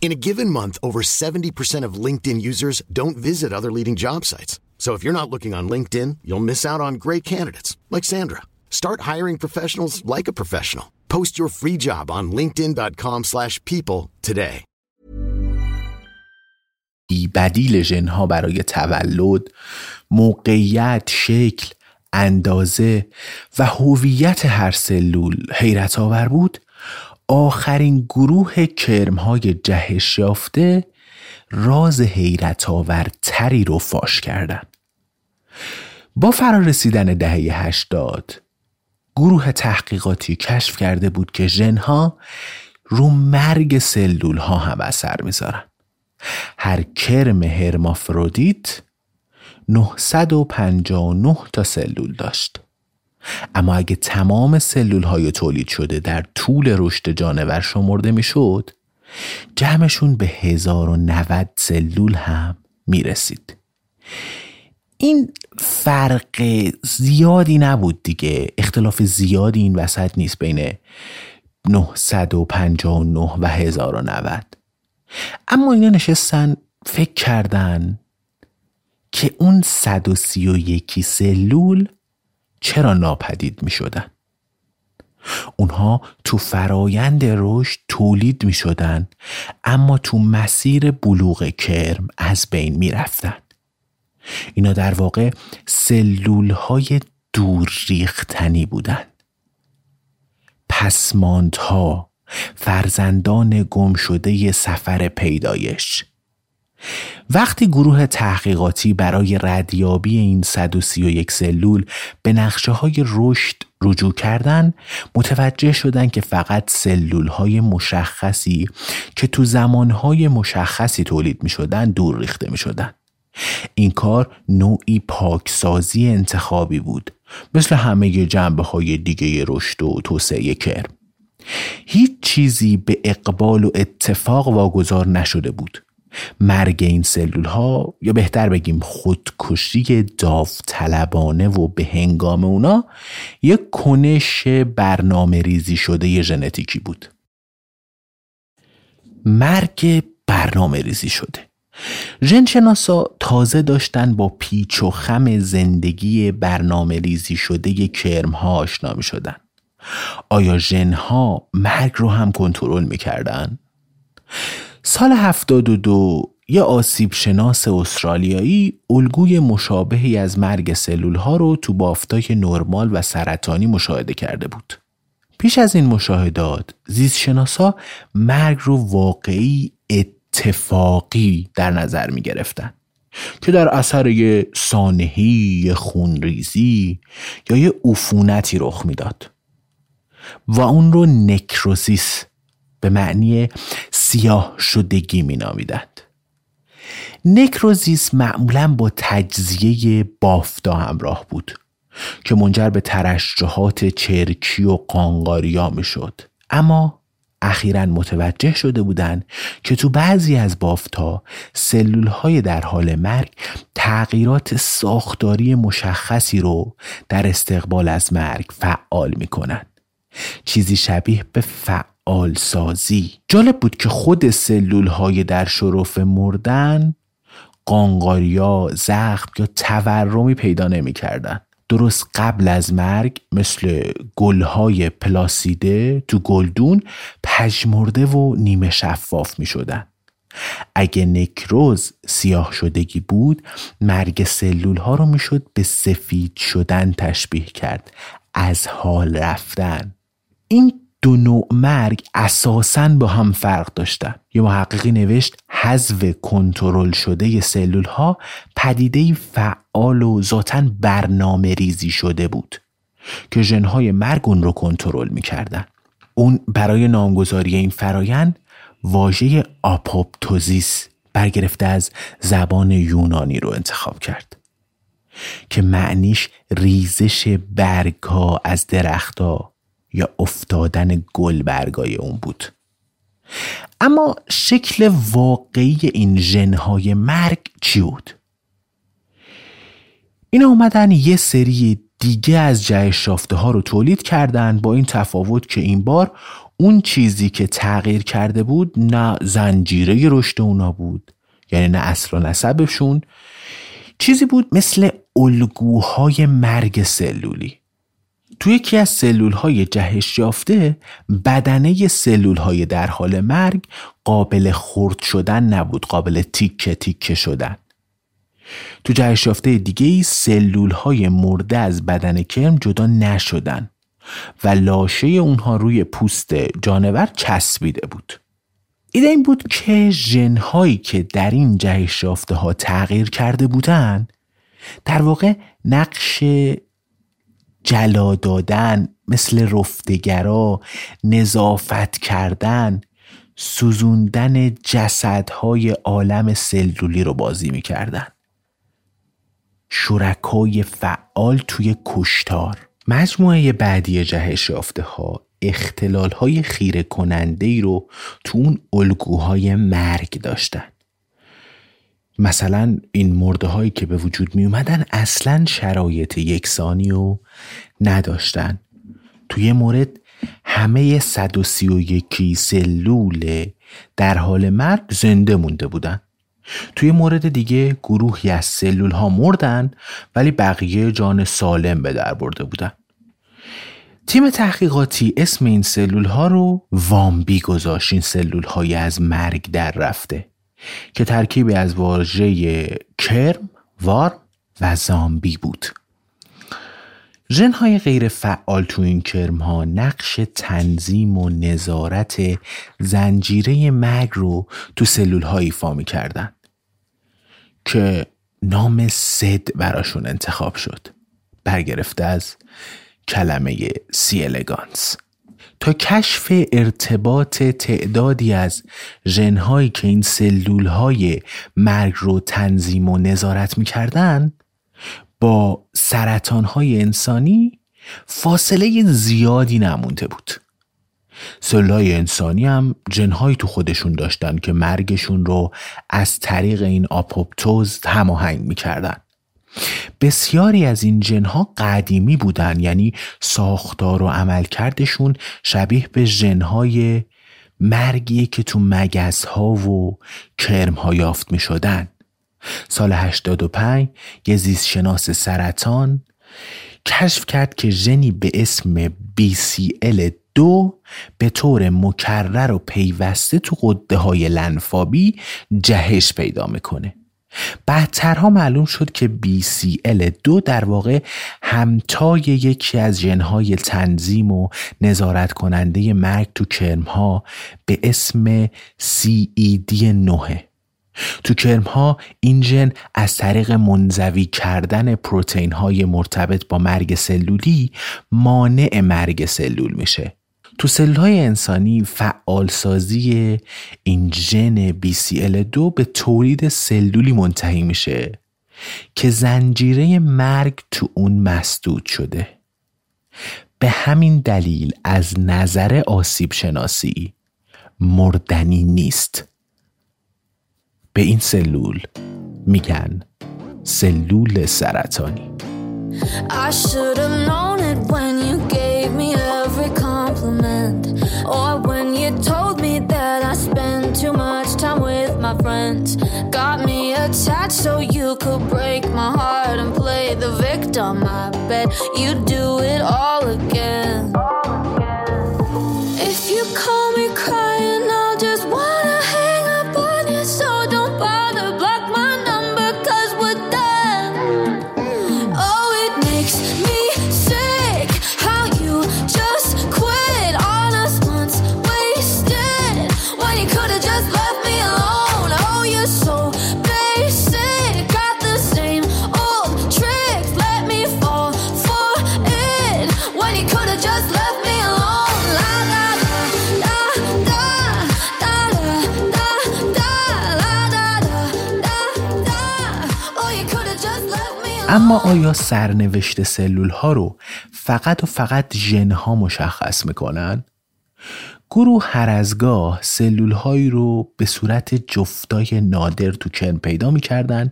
In a given month, over 70% of LinkedIn users don't visit other leading job sites. So if you're not looking on LinkedIn, you'll miss out on great candidates like Sandra. Start hiring professionals like a professional. Post your free job on linkedin.com/people today. بدیل ژنها برای تولد موقعیت شکل اندازه و هویت هر سلول حیرت آور بود آخرین گروه کرمهای جهش یافته راز حیرت آورتری رو فاش کردن. با فرارسیدن دهه هشتاد گروه تحقیقاتی کشف کرده بود که ژنها رو مرگ سلول ها هم اثر می‌ذارن. هر کرم هرمافرودیت 959 تا سلول داشت. اما اگه تمام سلول های تولید شده در طول رشد جانور شمرده می‌شد جمعشون به 1090 سلول هم می‌رسید. این فرق زیادی نبود دیگه. اختلاف زیادی این وسط نیست بین 959 و 1090 اما اینا نشستن فکر کردن که اون 131 سلول چرا ناپدید می شدن؟ اونها تو فرایند رشد تولید می شدن اما تو مسیر بلوغ کرم از بین می رفتن. اینا در واقع سلول های دور ریختنی بودن پسماندها فرزندان گم شده سفر پیدایش وقتی گروه تحقیقاتی برای ردیابی این 131 سلول به نقشه های رشد رجوع کردن متوجه شدن که فقط سلول های مشخصی که تو زمان های مشخصی تولید می شدن دور ریخته می شدن. این کار نوعی پاکسازی انتخابی بود مثل همه جنبه های دیگه رشد و توسعه کرم هیچ چیزی به اقبال و اتفاق واگذار نشده بود مرگ این سلول ها یا بهتر بگیم خودکشی داوطلبانه و به هنگام اونا یک کنش برنامه ریزی شده ژنتیکی بود مرگ برنامه ریزی شده ژنشناسا تازه داشتن با پیچ و خم زندگی برنامه ریزی شده کرم ها آشنا می شدن. آیا ژنها مرگ رو هم کنترل می‌کردن؟ سال 72 یه آسیب شناس استرالیایی الگوی مشابهی از مرگ سلول ها رو تو بافتای نرمال و سرطانی مشاهده کرده بود. پیش از این مشاهدات زیستشناسا مرگ رو واقعی اتفاقی در نظر می گرفتن که در اثر یه سانهی خونریزی یا یه عفونتی رخ می‌داد و اون رو نکروسیس به معنی سیاه شدگی می نامیدند. نکروزیس معمولا با تجزیه بافتا همراه بود که منجر به ترشجهات چرکی و قانقاریا می شد. اما اخیرا متوجه شده بودند که تو بعضی از بافتا سلول های در حال مرگ تغییرات ساختاری مشخصی رو در استقبال از مرگ فعال می کنند. چیزی شبیه به فعال سازی جالب بود که خود سلول های در شرف مردن قانقاریا، زخم یا تورمی پیدا نمی کردن. درست قبل از مرگ مثل گلهای پلاسیده تو گلدون پژمرده و نیمه شفاف می شدن. اگه نکروز سیاه شدگی بود مرگ سلول ها رو می‌شد به سفید شدن تشبیه کرد از حال رفتن این دو نوع مرگ اساساً با هم فرق داشتن. یه محققی نوشت حذف کنترل شده سلول ها پدیده فعال و ذاتا برنامه ریزی شده بود که ژنهای مرگ اون رو کنترل می‌کردن. اون برای نامگذاری این فرایند واژه آپوپتوزیس برگرفته از زبان یونانی رو انتخاب کرد که معنیش ریزش برگ ها از درختها یا افتادن گل برگای اون بود. اما شکل واقعی این ژنهای مرگ چی بود؟ اینا اومدن یه سری دیگه از جهش شافته ها رو تولید کردن با این تفاوت که این بار اون چیزی که تغییر کرده بود نه زنجیره رشد اونا بود یعنی نه اصل و نسبشون. چیزی بود مثل الگوهای مرگ سلولی. توی یکی از سلول های جهش یافته بدنه سلول های در حال مرگ قابل خرد شدن نبود قابل تیکه تیکه شدن. تو جهش یافته دیگه ای سلول های مرده از بدن کرم جدا نشدن و لاشه اونها روی پوست جانور چسبیده بود. ایده این بود که ژن هایی که در این جهش یافته ها تغییر کرده بودن در واقع نقش جلا دادن مثل رفتگرا نظافت کردن سوزوندن جسدهای عالم سلولی رو بازی می‌کردن. شرکای فعال توی کشتار. مجموعه بعدی جهش یافته ها اختلال های خیره کننده ای رو تو اون الگوهای مرگ داشتن. مثلا این مرده هایی که به وجود می اومدن اصلا شرایط یکسانی رو نداشتن. توی مورد همه 131 سلول در حال مرگ زنده مونده بودن. توی مورد دیگه گروهی از سلول ها مردن ولی بقیه جان سالم به در برده بودن. تیم تحقیقاتی اسم این سلول ها رو وامبی گذاشت. این سلول های از مرگ در رفته که ترکیبی از واژه کرم، وار و زامبی بود. ژن های غیر فعال تو این کرم ها نقش تنظیم و نظارت زنجیره مرگ رو تو سلول ها ایفا می کردن که نام سد براشون انتخاب شد برگرفته از کلمه سی الگانس تا کشف ارتباط تعدادی از ژنهایی که این سلول های مرگ رو تنظیم و نظارت می‌کردن با سرطان های انسانی فاصله زیادی نمونده بود سلولای انسانی هم جنهایی تو خودشون داشتن که مرگشون رو از طریق این آپوپتوز هماهنگ می‌کردن بسیاری از این جنها قدیمی بودن یعنی ساختار و عملکردشون شبیه به جنهای مرگیه که تو مگزها و کرمها یافت می شدن. سال 85 یه زیستشناس سرطان کشف کرد که ژنی به اسم BCL2 به طور مکرر و پیوسته تو قده های لنفابی جهش پیدا می‌کنه. بعدترها معلوم شد که BCL2 در واقع همتای یکی از ژنهای تنظیم و نظارت کننده مرگ تو کرمها به اسم CED9 تو کرمها این ژن از طریق منزوی کردن پروتئین های مرتبط با مرگ سلولی مانع مرگ سلول میشه. تو سلول های انسانی فعالسازی این ژن BCL2 به تولید سلولی منتهی میشه که زنجیره مرگ تو اون مسدود شده. به همین دلیل از نظر آسیب شناسی مردنی نیست. به این سلول میگن سلول سرطانی Or when you told me that I spend too much time with my friends. Got me attached so you could break my heart and play the victim. I bet you'd do it all again. اما آیا سرنوشت سلول ها رو فقط و فقط ژن ها مشخص می‌کنن؟ گروه هر ازگاه سلول هایی رو به صورت جفتای نادر تو کن پیدا می‌کردن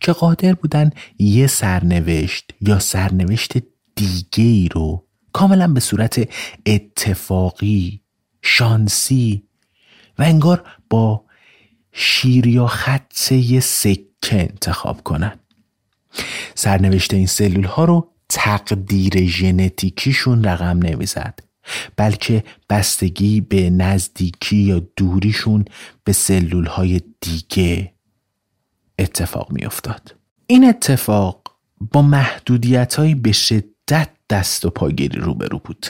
که قادر بودن یه سرنوشت یا سرنوشت دیگه ای رو کاملا به صورت اتفاقی شانسی و انگار با شیر یا خط یه سکه انتخاب کنن سرنوشت این سلول ها رو تقدیر ژنتیکیشون رقم نمی‌زد بلکه بستگی به نزدیکی یا دوریشون به سلول های دیگه اتفاق میافتاد. این اتفاق با محدودیت های به شدت دست و پاگیری روبرو بود.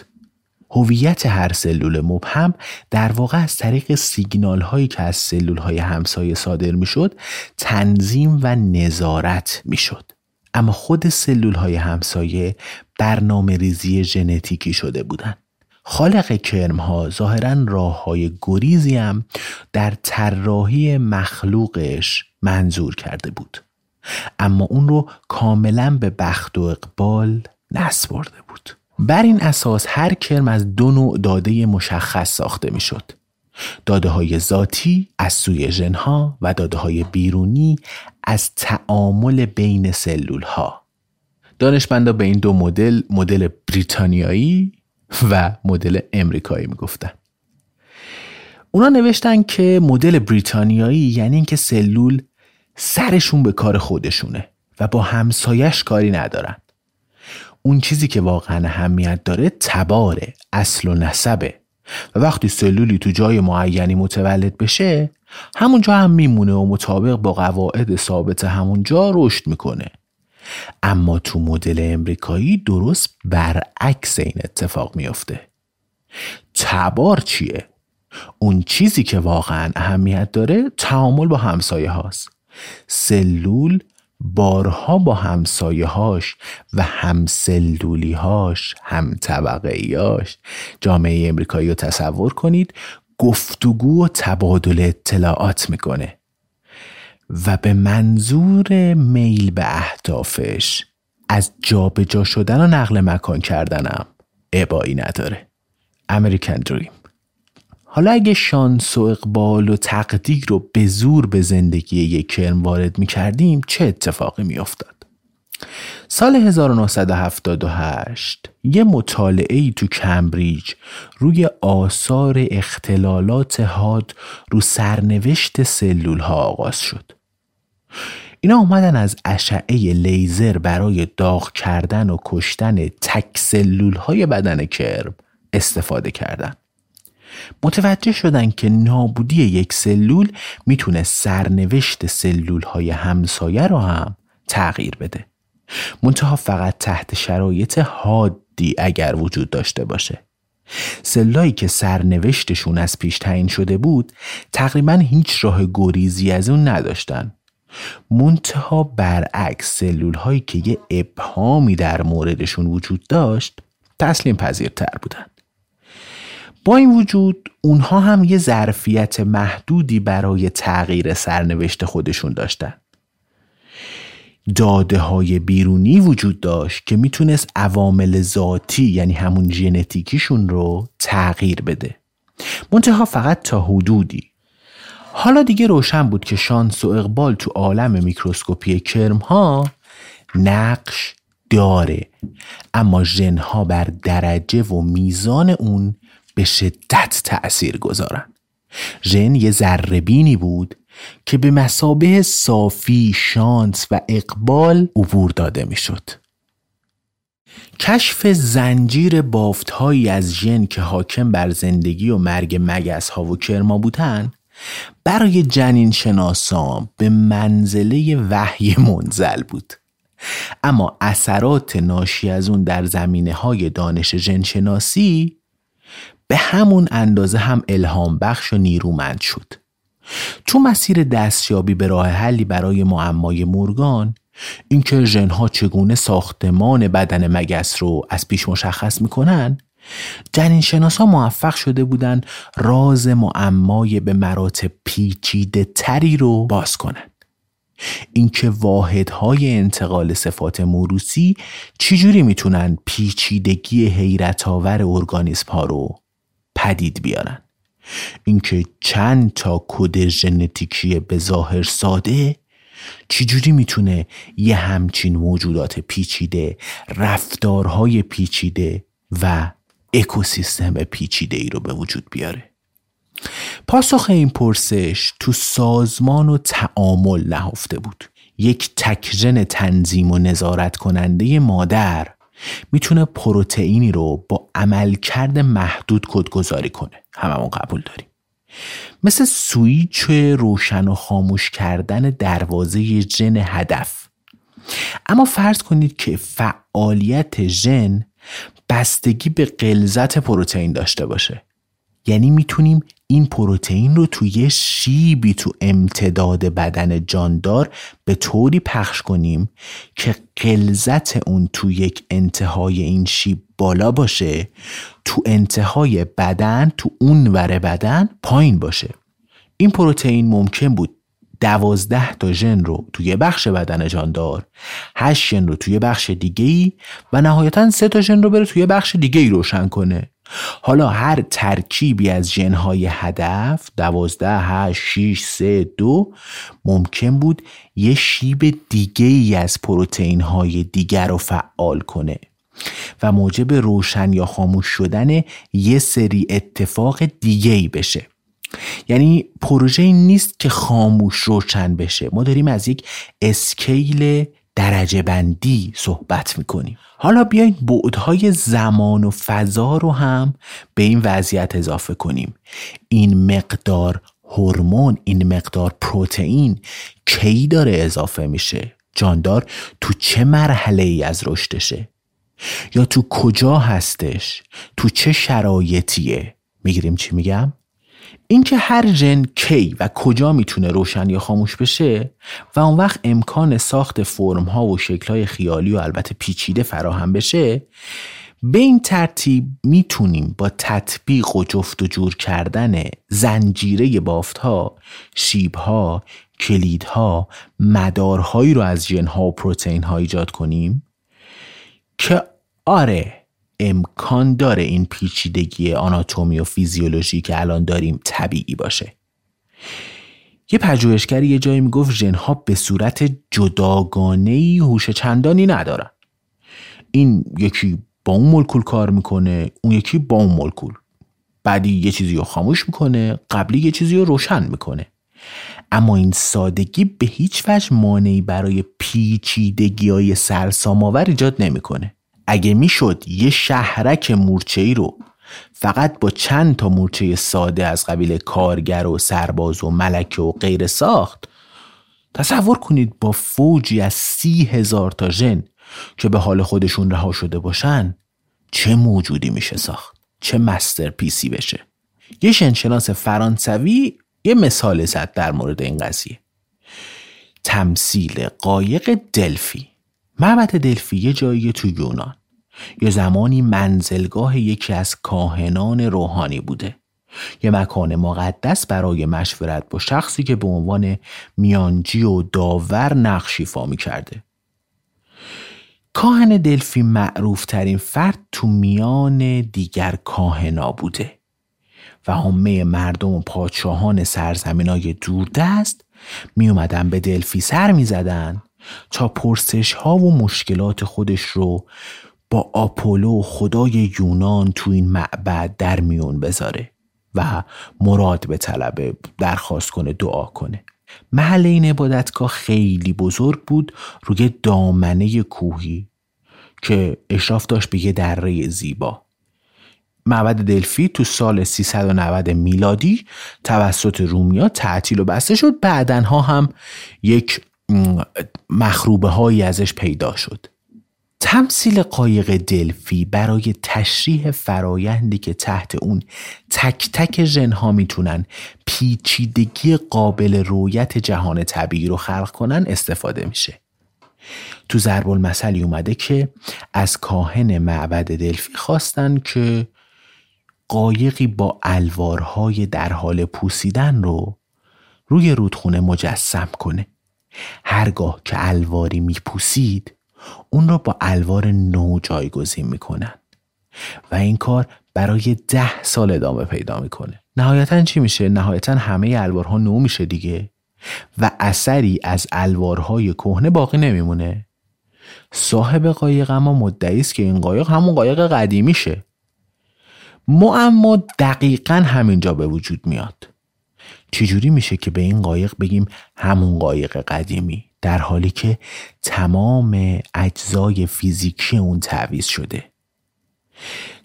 هویت هر سلول مبهم در واقع از طریق سیگنال هایی که از سلول های همسایه صادر می‌شد تنظیم و نظارت می‌شد. اما خود سلول های همسایه برنامه ریزی ژنتیکی شده بودند. خالق کرم ها ظاهرا راه های گریزی هم در طراحی مخلوقش منظور کرده بود. اما اون رو کاملا به بخت و اقبال نسپرده بود. بر این اساس هر کرم از دو نوع داده مشخص ساخته می شد داده های ذاتی از سوی ژنها و داده های بیرونی از تعامل بین سلول ها دانشمندا به این دو مدل مدل بریتانیایی و مدل امریکایی می‌گفتن. اونا نوشتن که مدل بریتانیایی یعنی اینکه سلول سرشون به کار خودشونه و با همسایش کاری ندارن. اون چیزی که واقعا اهمیت داره تباره اصل و نسبه. و وقتی سلولی تو جای معینی متولد بشه همونجا هم میمونه و مطابق با قواعد ثابت همونجا رشد می‌کنه. اما تو مدل امریکایی درست برعکس این اتفاق میافته. تبار چیه؟ اون چیزی که واقعا اهمیت داره تعامل با همسایه هاست سلول بارها با همسایه هاش و همسلولی هاش هم طبقه هاش جامعه امریکایی رو تصور کنید گفتگو و تبادل اطلاعات می‌کنه و به منظور میل به اهدافش از جابجا جا شدن و نقل مکان کردنم ابایی نداره. امریکن دریم حالا اگه شانس و اقبال و تقدیر رو به زور به زندگی یک کرم وارد می کردیم چه اتفاقی می افتاد؟ سال 1978 یه مطالعه ای تو کمبریج روی آثار اختلالات حاد رو سرنوشت سلول ها آغاز شد. اینا اومدن از اشعه لیزر برای داغ کردن و کشتن تک سلول های بدن کرم استفاده کردن. متوجه شدن که نابودی یک سلول می‌تونه سرنوشت سلول های همسایه رو هم تغییر بده. منتها فقط تحت شرایط حادی اگر وجود داشته باشه. سلایی که سرنوشتشون از پیش تعیین شده بود تقریبا هیچ راه گریزی از اون نداشتن منتها برعکس سلول هایی که یه ابهامی در موردشون وجود داشت تسلیم پذیرتر بودن این وجود اونها هم یه ظرفیت محدودی برای تغییر سرنوشت خودشون داشتن. داده های بیرونی وجود داشت که می‌تونست عوامل ذاتی یعنی همون ژنتیکیشون رو تغییر بده. منتها فقط تا حدودی. حالا دیگه روشن بود که شانس و اقبال تو عالم میکروسکوپی کرم ها نقش داره. اما ژنها بر درجه و میزان اون به شدت تأثیر گذارن ژن یه ذربینی بود که به مسابه صافی شانس و اقبال عبور داده می‌شد. کشف زنجیر بافتهایی از ژن که حاکم بر زندگی و مرگ مگس ها و کرما بودن برای جنین شناسان به منزله وحی منزل بود اما اثرات ناشی از اون در زمینه های دانش جنشناسی به همون اندازه هم الهام بخش و نیرومند شد. تو مسیر دستیابی به راه حلی برای معمای مورگان اینکه ژنها چگونه ساختمان بدن مگس رو از پیش مشخص می‌کنن جنین شناسا موفق شده بودند راز معمای به مراتب پیچیده تری رو باز کنند اینکه واحدهای انتقال صفات موروسی چجوری می‌تونن پیچیدگی حیرت آور ارگانیسم ها رو پدید بیارن. اینکه چند تا کد ژنتیکی به ظاهر ساده چجوری می‌تونه یه همچین موجودات پیچیده رفتارهای پیچیده و اکوسیستم پیچیده ای رو به وجود بیاره؟ پاسخ این پرسش تو سازمان و تعامل نهفته بود. یک تکژن تنظیم و نظارت کننده مادر می‌تونه پروتئینی رو با عملکرد محدود کدگذاری کنه. هممون قبول داریم. مثل سویچ روشن و خاموش کردن دروازه ژن هدف. اما فرض کنید که فعالیت ژن بستگی به قلزت پروتئین داشته باشه. یعنی می‌تونیم این پروتئین رو توی شیبی تو امتداد بدن جاندار به طوری پخش کنیم که قلزت اون تو یک انتهای این شیب بالا باشه تو انتهای بدن تو اون ور بدن پایین باشه. این پروتئین ممکن بود دوازده تا ژن رو توی بخش بدن جاندار هشت ژن رو توی بخش دیگه ای و نهایتا سه تا ژن رو بره توی بخش دیگه ای روشن کنه. حالا هر ترکیبی از ژنهای هدف دوازده هشت شیش سه دو ممکن بود یه شیب دیگه ای از پروتئین های دیگر رو فعال کنه و موجب روشن یا خاموش شدن یه سری اتفاق دیگه ای بشه. یعنی پروژه نیست که خاموش روشن بشه. ما داریم از یک اسکیل درجه بندی صحبت می‌کنیم. حالا بیاین بعدهای زمان و فضا رو هم به این وضعیت اضافه کنیم. این مقدار هورمون این مقدار پروتئین کی داره اضافه میشه؟ جاندار تو چه مرحله ای از رشدشه؟ یا تو کجا هستش؟ تو چه شرایطیه؟ می‌گیریم چی میگم؟ اینکه هر ژن کی و کجا می‌تونه روشن یا خاموش بشه و اون وقت امکان ساخت فرم ها و شکل های خیالی و البته پیچیده فراهم بشه به این ترتیب می‌تونیم با تطبیق و جفت و جور کردن زنجیره بافت ها، شیب ها، کلید ها، مدارهایی رو از ژن ها و پروتئین ها ایجاد کنیم که آره امکان داره این پیچیدگی آناتومی و فیزیولوژی که الان داریم طبیعی باشه. یه پژوهشگری یه جایی می‌گفت ژنها به صورت جداگانه ای هوش چندانی ندارن. این یکی با اون مولکول کار می‌کنه اون یکی با اون مولکول. بعدی یه چیزی رو خاموش می‌کنه قبلی یه چیزی رو روشن می‌کنه. اما این سادگی به هیچ وجه مانعی برای پیچیدگی های سرساماور ایجاد نمی‌کنه. اگه می‌شد یه شهرک مورچه رو فقط با چند تا مورچه ساده از قبیل کارگر و سرباز و ملکه و غیر ساخت تصور کنید با فوجی از سی هزار تا ژن که به حال خودشون رها شده باشن چه موجودی میشه ساخت؟ چه مستر پیسی بشه؟ یه شنشناس فرانسوی یه مثال زد در مورد این قضیه. تمثیل قایق دلفی. معبد دلفی یه جایی تو یونان. یه زمانی منزلگاه یکی از کاهنان روحانی بوده. یه مکان مقدس برای مشورت با شخصی که به عنوان میانجی و داور نقش ایفا می کرده کاهن دلفی معروف ترین فرد تو میان دیگر کاهنا بوده و همه مردم و پادشاهان سرزمین های دوردست می اومدن به دلفی سر می زدن تا پرسش ها و مشکلات خودش رو با آپولو خدای یونان تو این معبد در میون بذاره و مراد به طلبه درخواست کنه دعا کنه. محل این عبادتگاه خیلی بزرگ بود روی دامنه کوهی که اشراف داشت به یه دره زیبا. معبد دلفی تو سال 390 میلادی توسط رومیا تعطیل و بسته شد. بعدنها هم یک مخروبه هایی ازش پیدا شد. تمثیل قایق دلفی برای تشریح فرایندی که تحت اون تک تک ژنها می‌تونن پیچیدگی قابل رویت جهان طبیعی رو خلق کنن استفاده میشه. تو ضرب المثلی اومده که از کاهن معبد دلفی خواستن که قایقی با الوارهای در حال پوسیدن رو روی رودخونه مجسم کنه. هرگاه که الواری میپوسید اون رو با الوار نو جایگزین می‌کنن. و این کار برای ده سال ادامه پیدا می‌کنه. نهایتا چی میشه؟ نهایتا همه الوارها نو میشه دیگه. و اثری از الوارهای کهنه باقی نمیمونه. صاحب قایق اما مدعی است که این قایق همون قایق قدیمیشه معما دقیقا همینجا به وجود میاد. چجوری میشه که به این قایق بگیم همون قایق قدیمی؟ در حالی که تمام اجزای فیزیکی اون تعویز شده.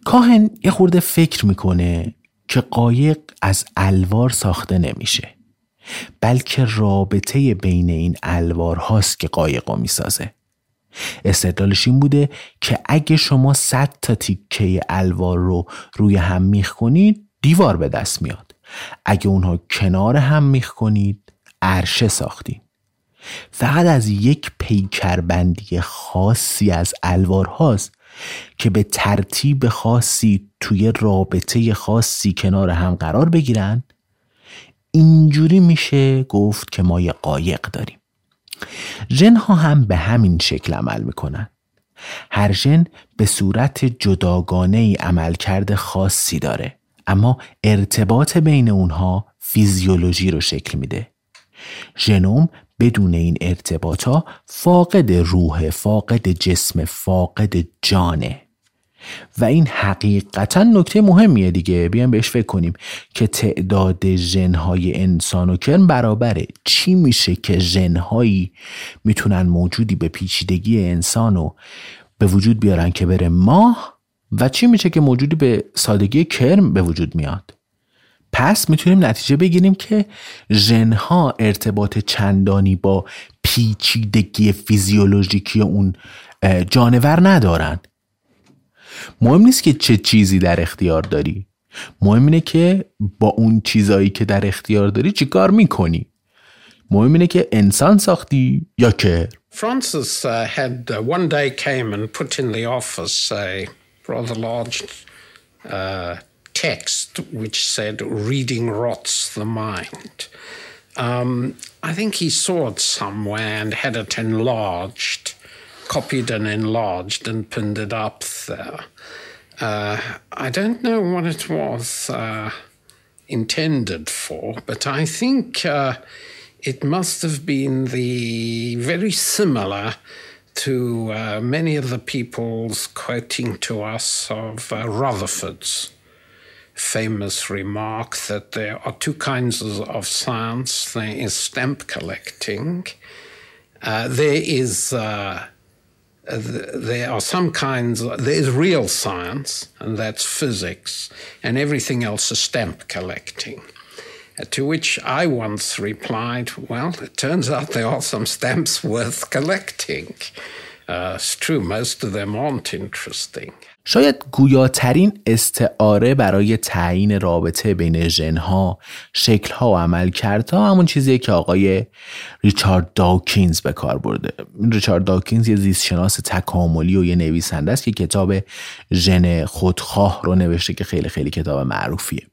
کاهن یه خورده فکر می‌کنه که قایق از الوار ساخته نمیشه بلکه رابطه بین این الوار هاست که قایق رو می‌سازه. استدلالش این بوده که اگه شما صد تا تیکه الوار رو روی هم میخ کنید دیوار به دست میاد. اگه اونها کنار هم میخ کنید عرشه ساختین فقط از یک پیکربندی خاصی از الوار هاست که به ترتیب خاصی توی رابطه خاصی کنار هم قرار بگیرن اینجوری میشه گفت که ما یه قایق داریم. ژن ها هم به همین شکل عمل می‌کنن. هر ژن به صورت جداگانه ای عمل کرده خاصی داره اما ارتباط بین اونها فیزیولوژی رو شکل میده. ژنوم بدون این ارتباطا فاقد روح فاقد جسم فاقد جانه. و این حقیقتا نکته مهمیه دیگه. بیایم بهش فکر کنیم که تعداد ژنهای انسان و کرم برابره. چی میشه که ژنهایی می‌تونن موجودی به پیچیدگی انسان رو به وجود بیارن که بره ماه؟ و چی میشه که موجودی به سادگی کرم به وجود میاد؟ پس می‌تونیم نتیجه بگیریم که ژنها ارتباط چندانی با پیچیدگی فیزیولوژیکی اون جانور ندارن. مهم نیست که چه چیزی در اختیار داری. مهم اینه که با اون چیزایی که در اختیار داری چیکار می‌کنی. مهم اینه که انسان ساختی یا که Francis uh, had uh, one day came and put in the office a text which said reading rots the mind. Um, I think he saw it somewhere and had it enlarged, copied and enlarged and pinned it up there. Uh, I don't know what it was uh, intended for, but I think uh, it must have been the very similar to uh, many of the people's quoting to us of uh, Rutherford's famous remark that there are two kinds of science there is stamp collecting, uh, there is. Uh, there are some kinds, there is real science, and that's physics, and everything else is stamp collecting. To which I once replied, Well, it turns out there are some stamps worth collecting. Uh, it's true, most of them aren't interesting. شاید گویاترین استعاره برای تعیین رابطه بین ژنها، شکلها و عملکردها همون چیزیه که آقای ریچارد داکینز به کار برده. ریچارد داکینز یه زیستشناس تکاملی و یه نویسنده است که کتاب ژن خودخواه رو نوشته که خیلی خیلی کتاب معروفیه.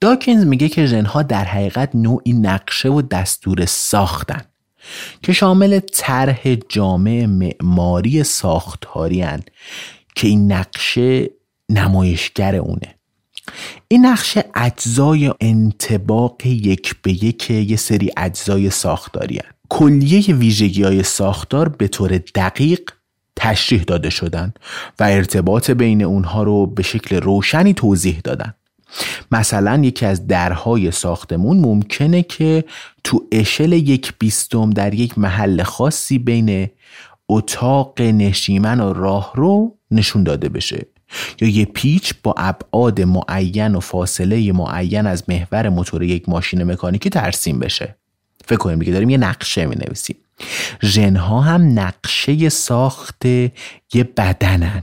داکینز میگه که ژنها در حقیقت نوعی نقشه و دستور ساختن که شامل طرح جامع معماری ساختاری هن که این نقشه نمایشگر اونه این نقشه اجزای انتباق یک به یک یه سری اجزای ساختاری هن. کلیه ویژگی های ساختار به طور دقیق تشریح داده شدن و ارتباط بین اونها رو به شکل روشنی توضیح دادن مثلا یکی از درهای ساختمون ممکنه که تو اشل یک بیستم در یک محل خاصی بین اتاق نشیمن و راه رو نشون داده بشه. یا یه پیچ با ابعاد معین و فاصله معین از محور موتور یک ماشین مکانیکی ترسیم بشه. فکر کنیم دیگه داریم یه نقشه می نویسیم ژنها هم نقشه ساخت یه بدنن.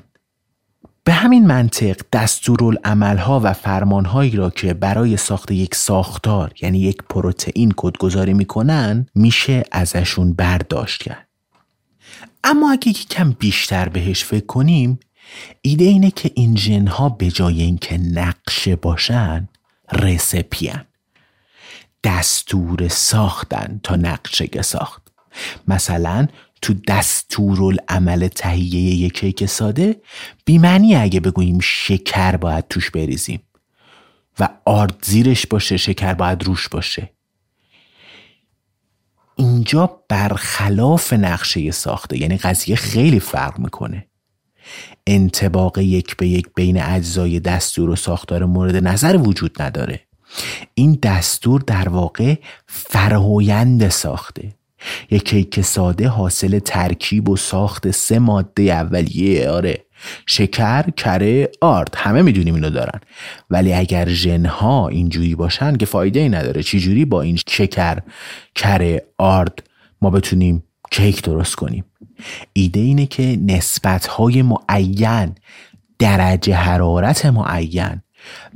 به همین منطق دستورالعملها و فرمانهایی را که برای ساخت یک ساختار یعنی یک پروتئین کدگذاری می‌کنن میشه ازشون برداشت کرد. اما اگه کم بیشتر بهش فکر کنیم ایده اینه که این ژنها به جای اینکه نقشه باشن رسپیان. دستور ساختن تا نقشه ساخت. مثلا تو دستورالعمل تهیه یک کیک ساده بیمعنی اگه بگوییم شکر باید توش بریزیم. و آرد زیرش باشه شکر باید روش باشه. اینجا برخلاف نقشه ساخته یعنی قضیه خیلی فرق می‌کنه. انتباق یک به یک بین اجزای دستور و ساختار مورد نظر وجود نداره. این دستور در واقع فرایند ساخته. یک کیک ساده حاصل ترکیب و ساخت سه ماده اولیه آره. شکر، کره، آرد همه می‌دونیم اینو دارن. ولی اگر ژنها اینجوری باشن که فایده ای نداره. چجوری با این شکر، کره، آرد ما بتونیم کیک درست کنیم؟ ایده اینه که نسبت های معین درجه حرارت معین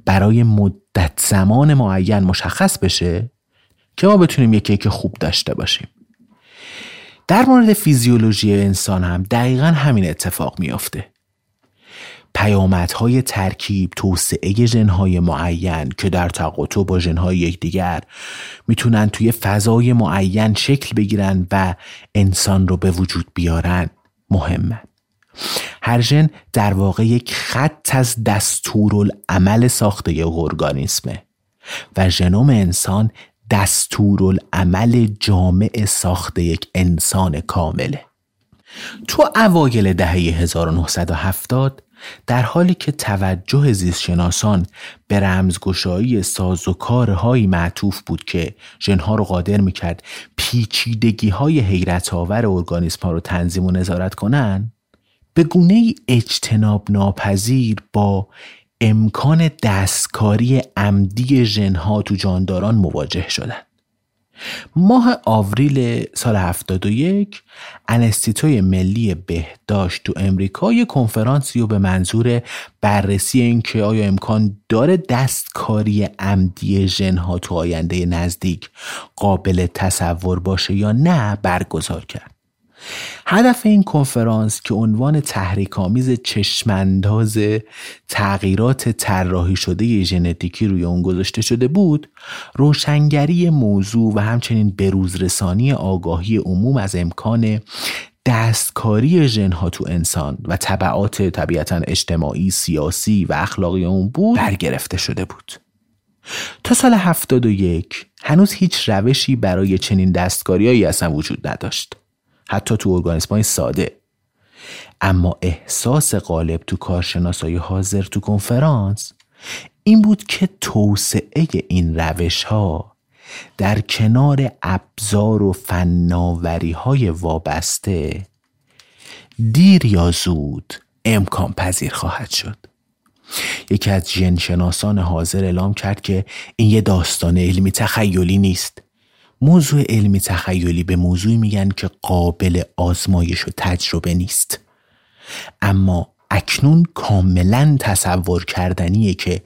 برای مدت زمان معین مشخص بشه که ما بتونیم یک کیک خوب داشته باشیم. در مورد فیزیولوژی انسان هم دقیقا همین اتفاق میافته. پیامدهای ترکیب توسعه ژنهای معین که در تقاطع با ژنهای یکدیگر می‌تونن توی فضای معین شکل بگیرن و انسان رو به وجود بیارن مهمه. هر ژن در واقع یک خط از دستورالعمل ساخته ارگانیسمه و ژنوم انسان دستورالعمل جامع ساخته یک انسان کامله. تو اوایل دهه 1970 در حالی که توجه زیستشناسان به رمزگشایی ساز و کارهایی معطوف بود که ژنها رو قادر می‌کرد پیچیدگی های حیرت آور ارگانیسم ها رو تنظیم و نظارت کنن به گونه اجتناب ناپذیر با امکان دستکاری عمدی ژنها تو جانداران مواجه شدند. ماه آوریل سال 71 انستیتوی ملی بهداشت تو امریکا یه کنفرانسی رو به منظور بررسی اینکه آیا امکان داره دستکاری عمدی ژنها تو آینده نزدیک قابل تصور باشه یا نه برگزار کرد. هدف این کنفرانس که عنوان تحریک‌آمیز چشمانداز تغییرات طراحی شده ژنتیکی روی اون گذاشته شده بود روشنگری موضوع و همچنین بروزرسانی آگاهی عموم از امکان دستکاری ژنها تو انسان و طبعات طبیعتا اجتماعی، سیاسی و اخلاقی اون بود برگرفته شده بود. تا سال 71 هنوز هیچ روشی برای چنین دستکاریهایی اصلا وجود نداشت. حتی تو ارگانیسم های ساده. اما احساس غالب تو کارشناسای حاضر تو کنفرانس این بود که توسعه این روش ها در کنار ابزار و فناوری های وابسته دیر یا زود امکان پذیر خواهد شد. یکی از جنشناسان حاضر اعلام کرد که این یه داستان علمی تخیلی نیست. موضوع علمی تخیلی به موضوعی میگن که قابل آزمایش و تجربه نیست. اما اکنون کاملا تصور کردنیه که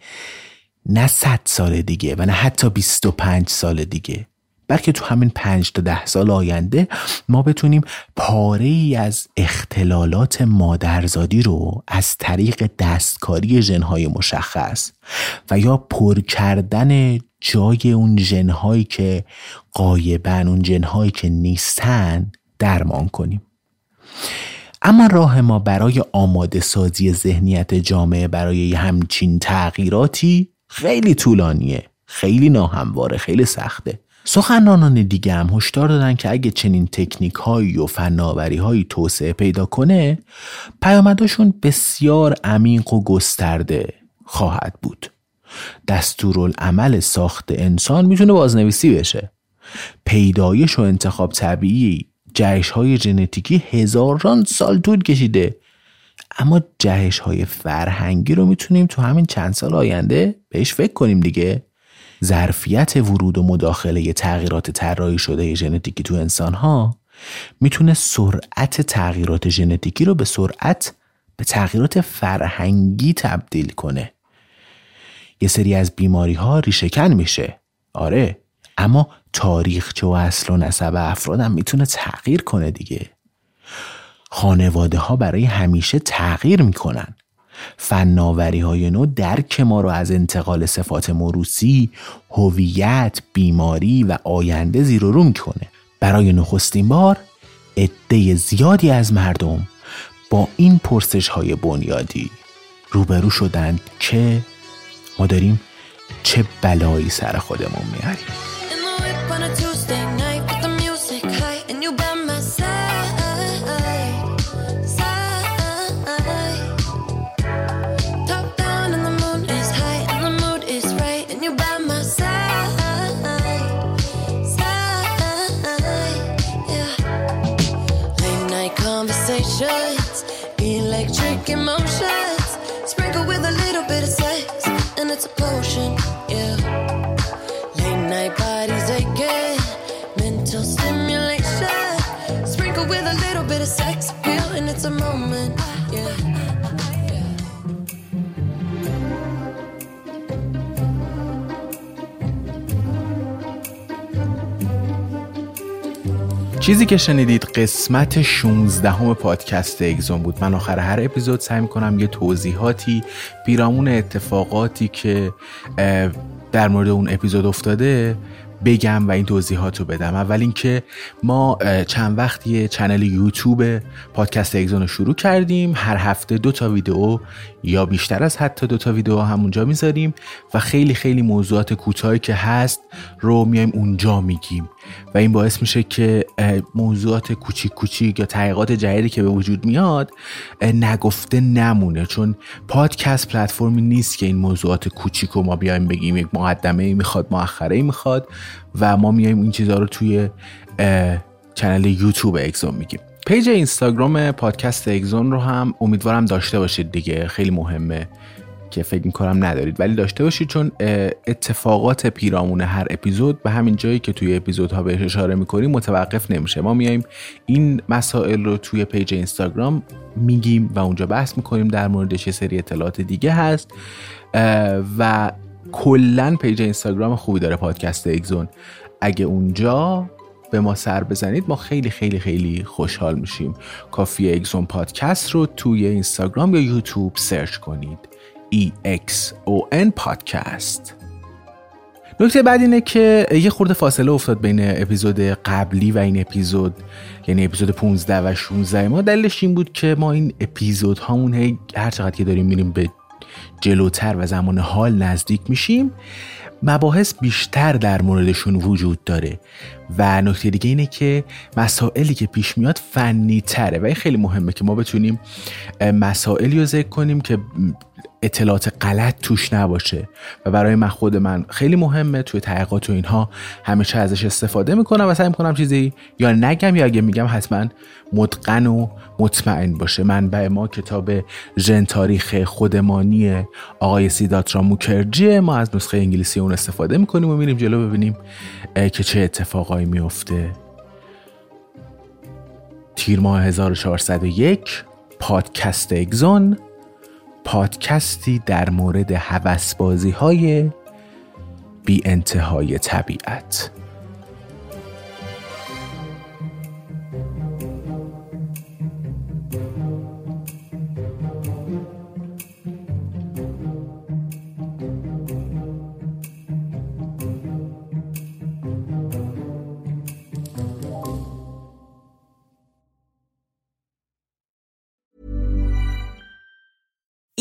نه صد سال دیگه و نه حتی 25 سال دیگه بلکه تو همین پنج تا ده سال آینده ما بتونیم پاره ای از اختلالات مادرزادی رو از طریق دستکاری ژنهای مشخص و یا پر کردن جای اون جنهایی که قایبن اون جنهایی که نیستن درمان کنیم. اما راه ما برای آماده سازی ذهنیت جامعه برای همچین تغییراتی خیلی طولانیه خیلی ناهمواره خیلی سخته. سخنرانان دیگه هم هشدار دادن که اگه چنین تکنیک هایی و فناوری هایی توسعه پیدا کنه پیامداشون بسیار عمیق و گسترده خواهد بود. دستورالعمل ساخت انسان می‌تونه بازنویسی بشه. پیدایش و انتخاب طبیعی جهش های ژنتیکی هزاران سال طول کشیده. اما جهش های فرهنگی رو می‌تونیم تو همین چند سال آینده بهش فکر کنیم دیگه. ظرفیت ورود و مداخله تغییرات طراحی شده ژنتیکی تو انسان ها می‌تونه سرعت تغییرات ژنتیکی رو به سرعت به تغییرات فرهنگی تبدیل کنه. یه سری از بیماری ها ریشهکن میشه. آره اما تاریخچه و اصل و نسب افرادم می‌تونه تغییر کنه دیگه. خانواده ها برای همیشه تغییر می‌کنن. فناوری های نو درک ما رو از انتقال صفات موروسی، هویت، بیماری و آینده زیر و رو می‌کنه. برای نخستین بار عده زیادی از مردم با این پرسش های بنیادی روبرو شدند که ما داریم چه بلایی سر خودمون میاریم. چیزی که شنیدید قسمت 16 همه پادکست اگزون بود. من آخر هر اپیزود سعی می‌کنم یه توضیحاتی پیرامون اتفاقاتی که در مورد اون اپیزود افتاده بگم و این توضیحات رو بدم. اول اینکه ما چند وقت یه چنل یوتیوب پادکست اگزون رو شروع کردیم. هر هفته دو تا ویدیو یا بیشتر از حتی دو تا ویدیو همونجا می‌ذاریم و خیلی خیلی موضوعات کوتاهی که هست رو میایم اونجا میگیم. و این باعث میشه که موضوعات کوچیک کوچیک یا تحقیقات جدیدی که به وجود میاد نگفته نمونه. چون پادکست پلتفرمی نیست که این موضوعات کوچیک رو ما بیایم بگیم یک مقدمه ای می‌خواد مؤخره ای می‌خواد و ما میایم این چیزها رو توی channel یوتیوب اگزون میگیم. page اینستاگرام پادکست اگزون رو هم امیدوارم داشته باشید دیگه خیلی مهمه. که فکر می‌کنم ندارید. ولی داشته باشید چون اتفاقات پیرامون هر اپیزود به همین جایی که توی اپیزودها بهش اشاره می‌کنیم متوقف نمیشه. ما میایم این مسائل رو توی page اینستاگرام میگیم و اونجا بحث می‌کنیم در موردش یه سری اطلاعات دیگه هست و کلا page اینستاگرام خوبی داره پادکست اگزون. اگه اونجا به ما سر بزنید ما خیلی خیلی خیلی خوشحال میشیم. کافی اگزون پادکست رو توی اینستاگرام یا یوتیوب سرچ کنید. EXON پادکست نکته بعد اینه که یه خورده فاصله افتاد بین اپیزود قبلی و این اپیزود یعنی اپیزود 15 و 16 ما دلیلش این بود که ما این اپیزود هامون هر چقدر که داریم میریم به جلوتر و زمان حال نزدیک میشیم مباحث بیشتر در موردشون وجود داره. و نکته دیگه اینه که مسائلی که پیش میاد فنی تره و این خیلی مهمه که ما بتونیم مسائلی رو ذکر کنیم که اطلاعات غلط توش نباشه. و برای من خود من خیلی مهمه توی تحقیقات و اینها همیشه ازش استفاده می‌کنم و سعی می‌کنم چیزی یا نگم یا اگه میگم حتما متقن و مطمئن باشه. منبع ما کتاب ژن تاریخ خودمانی آقای سیداترا موکرجی ما از نسخه انگلیسی اون استفاده می‌کنیم و میریم جلو ببینیم که چه اتفاقایی میفته تیر ماه 1401 پادکست اگزون. پادکستی در مورد حوسبازی های بی انتهای طبیعت.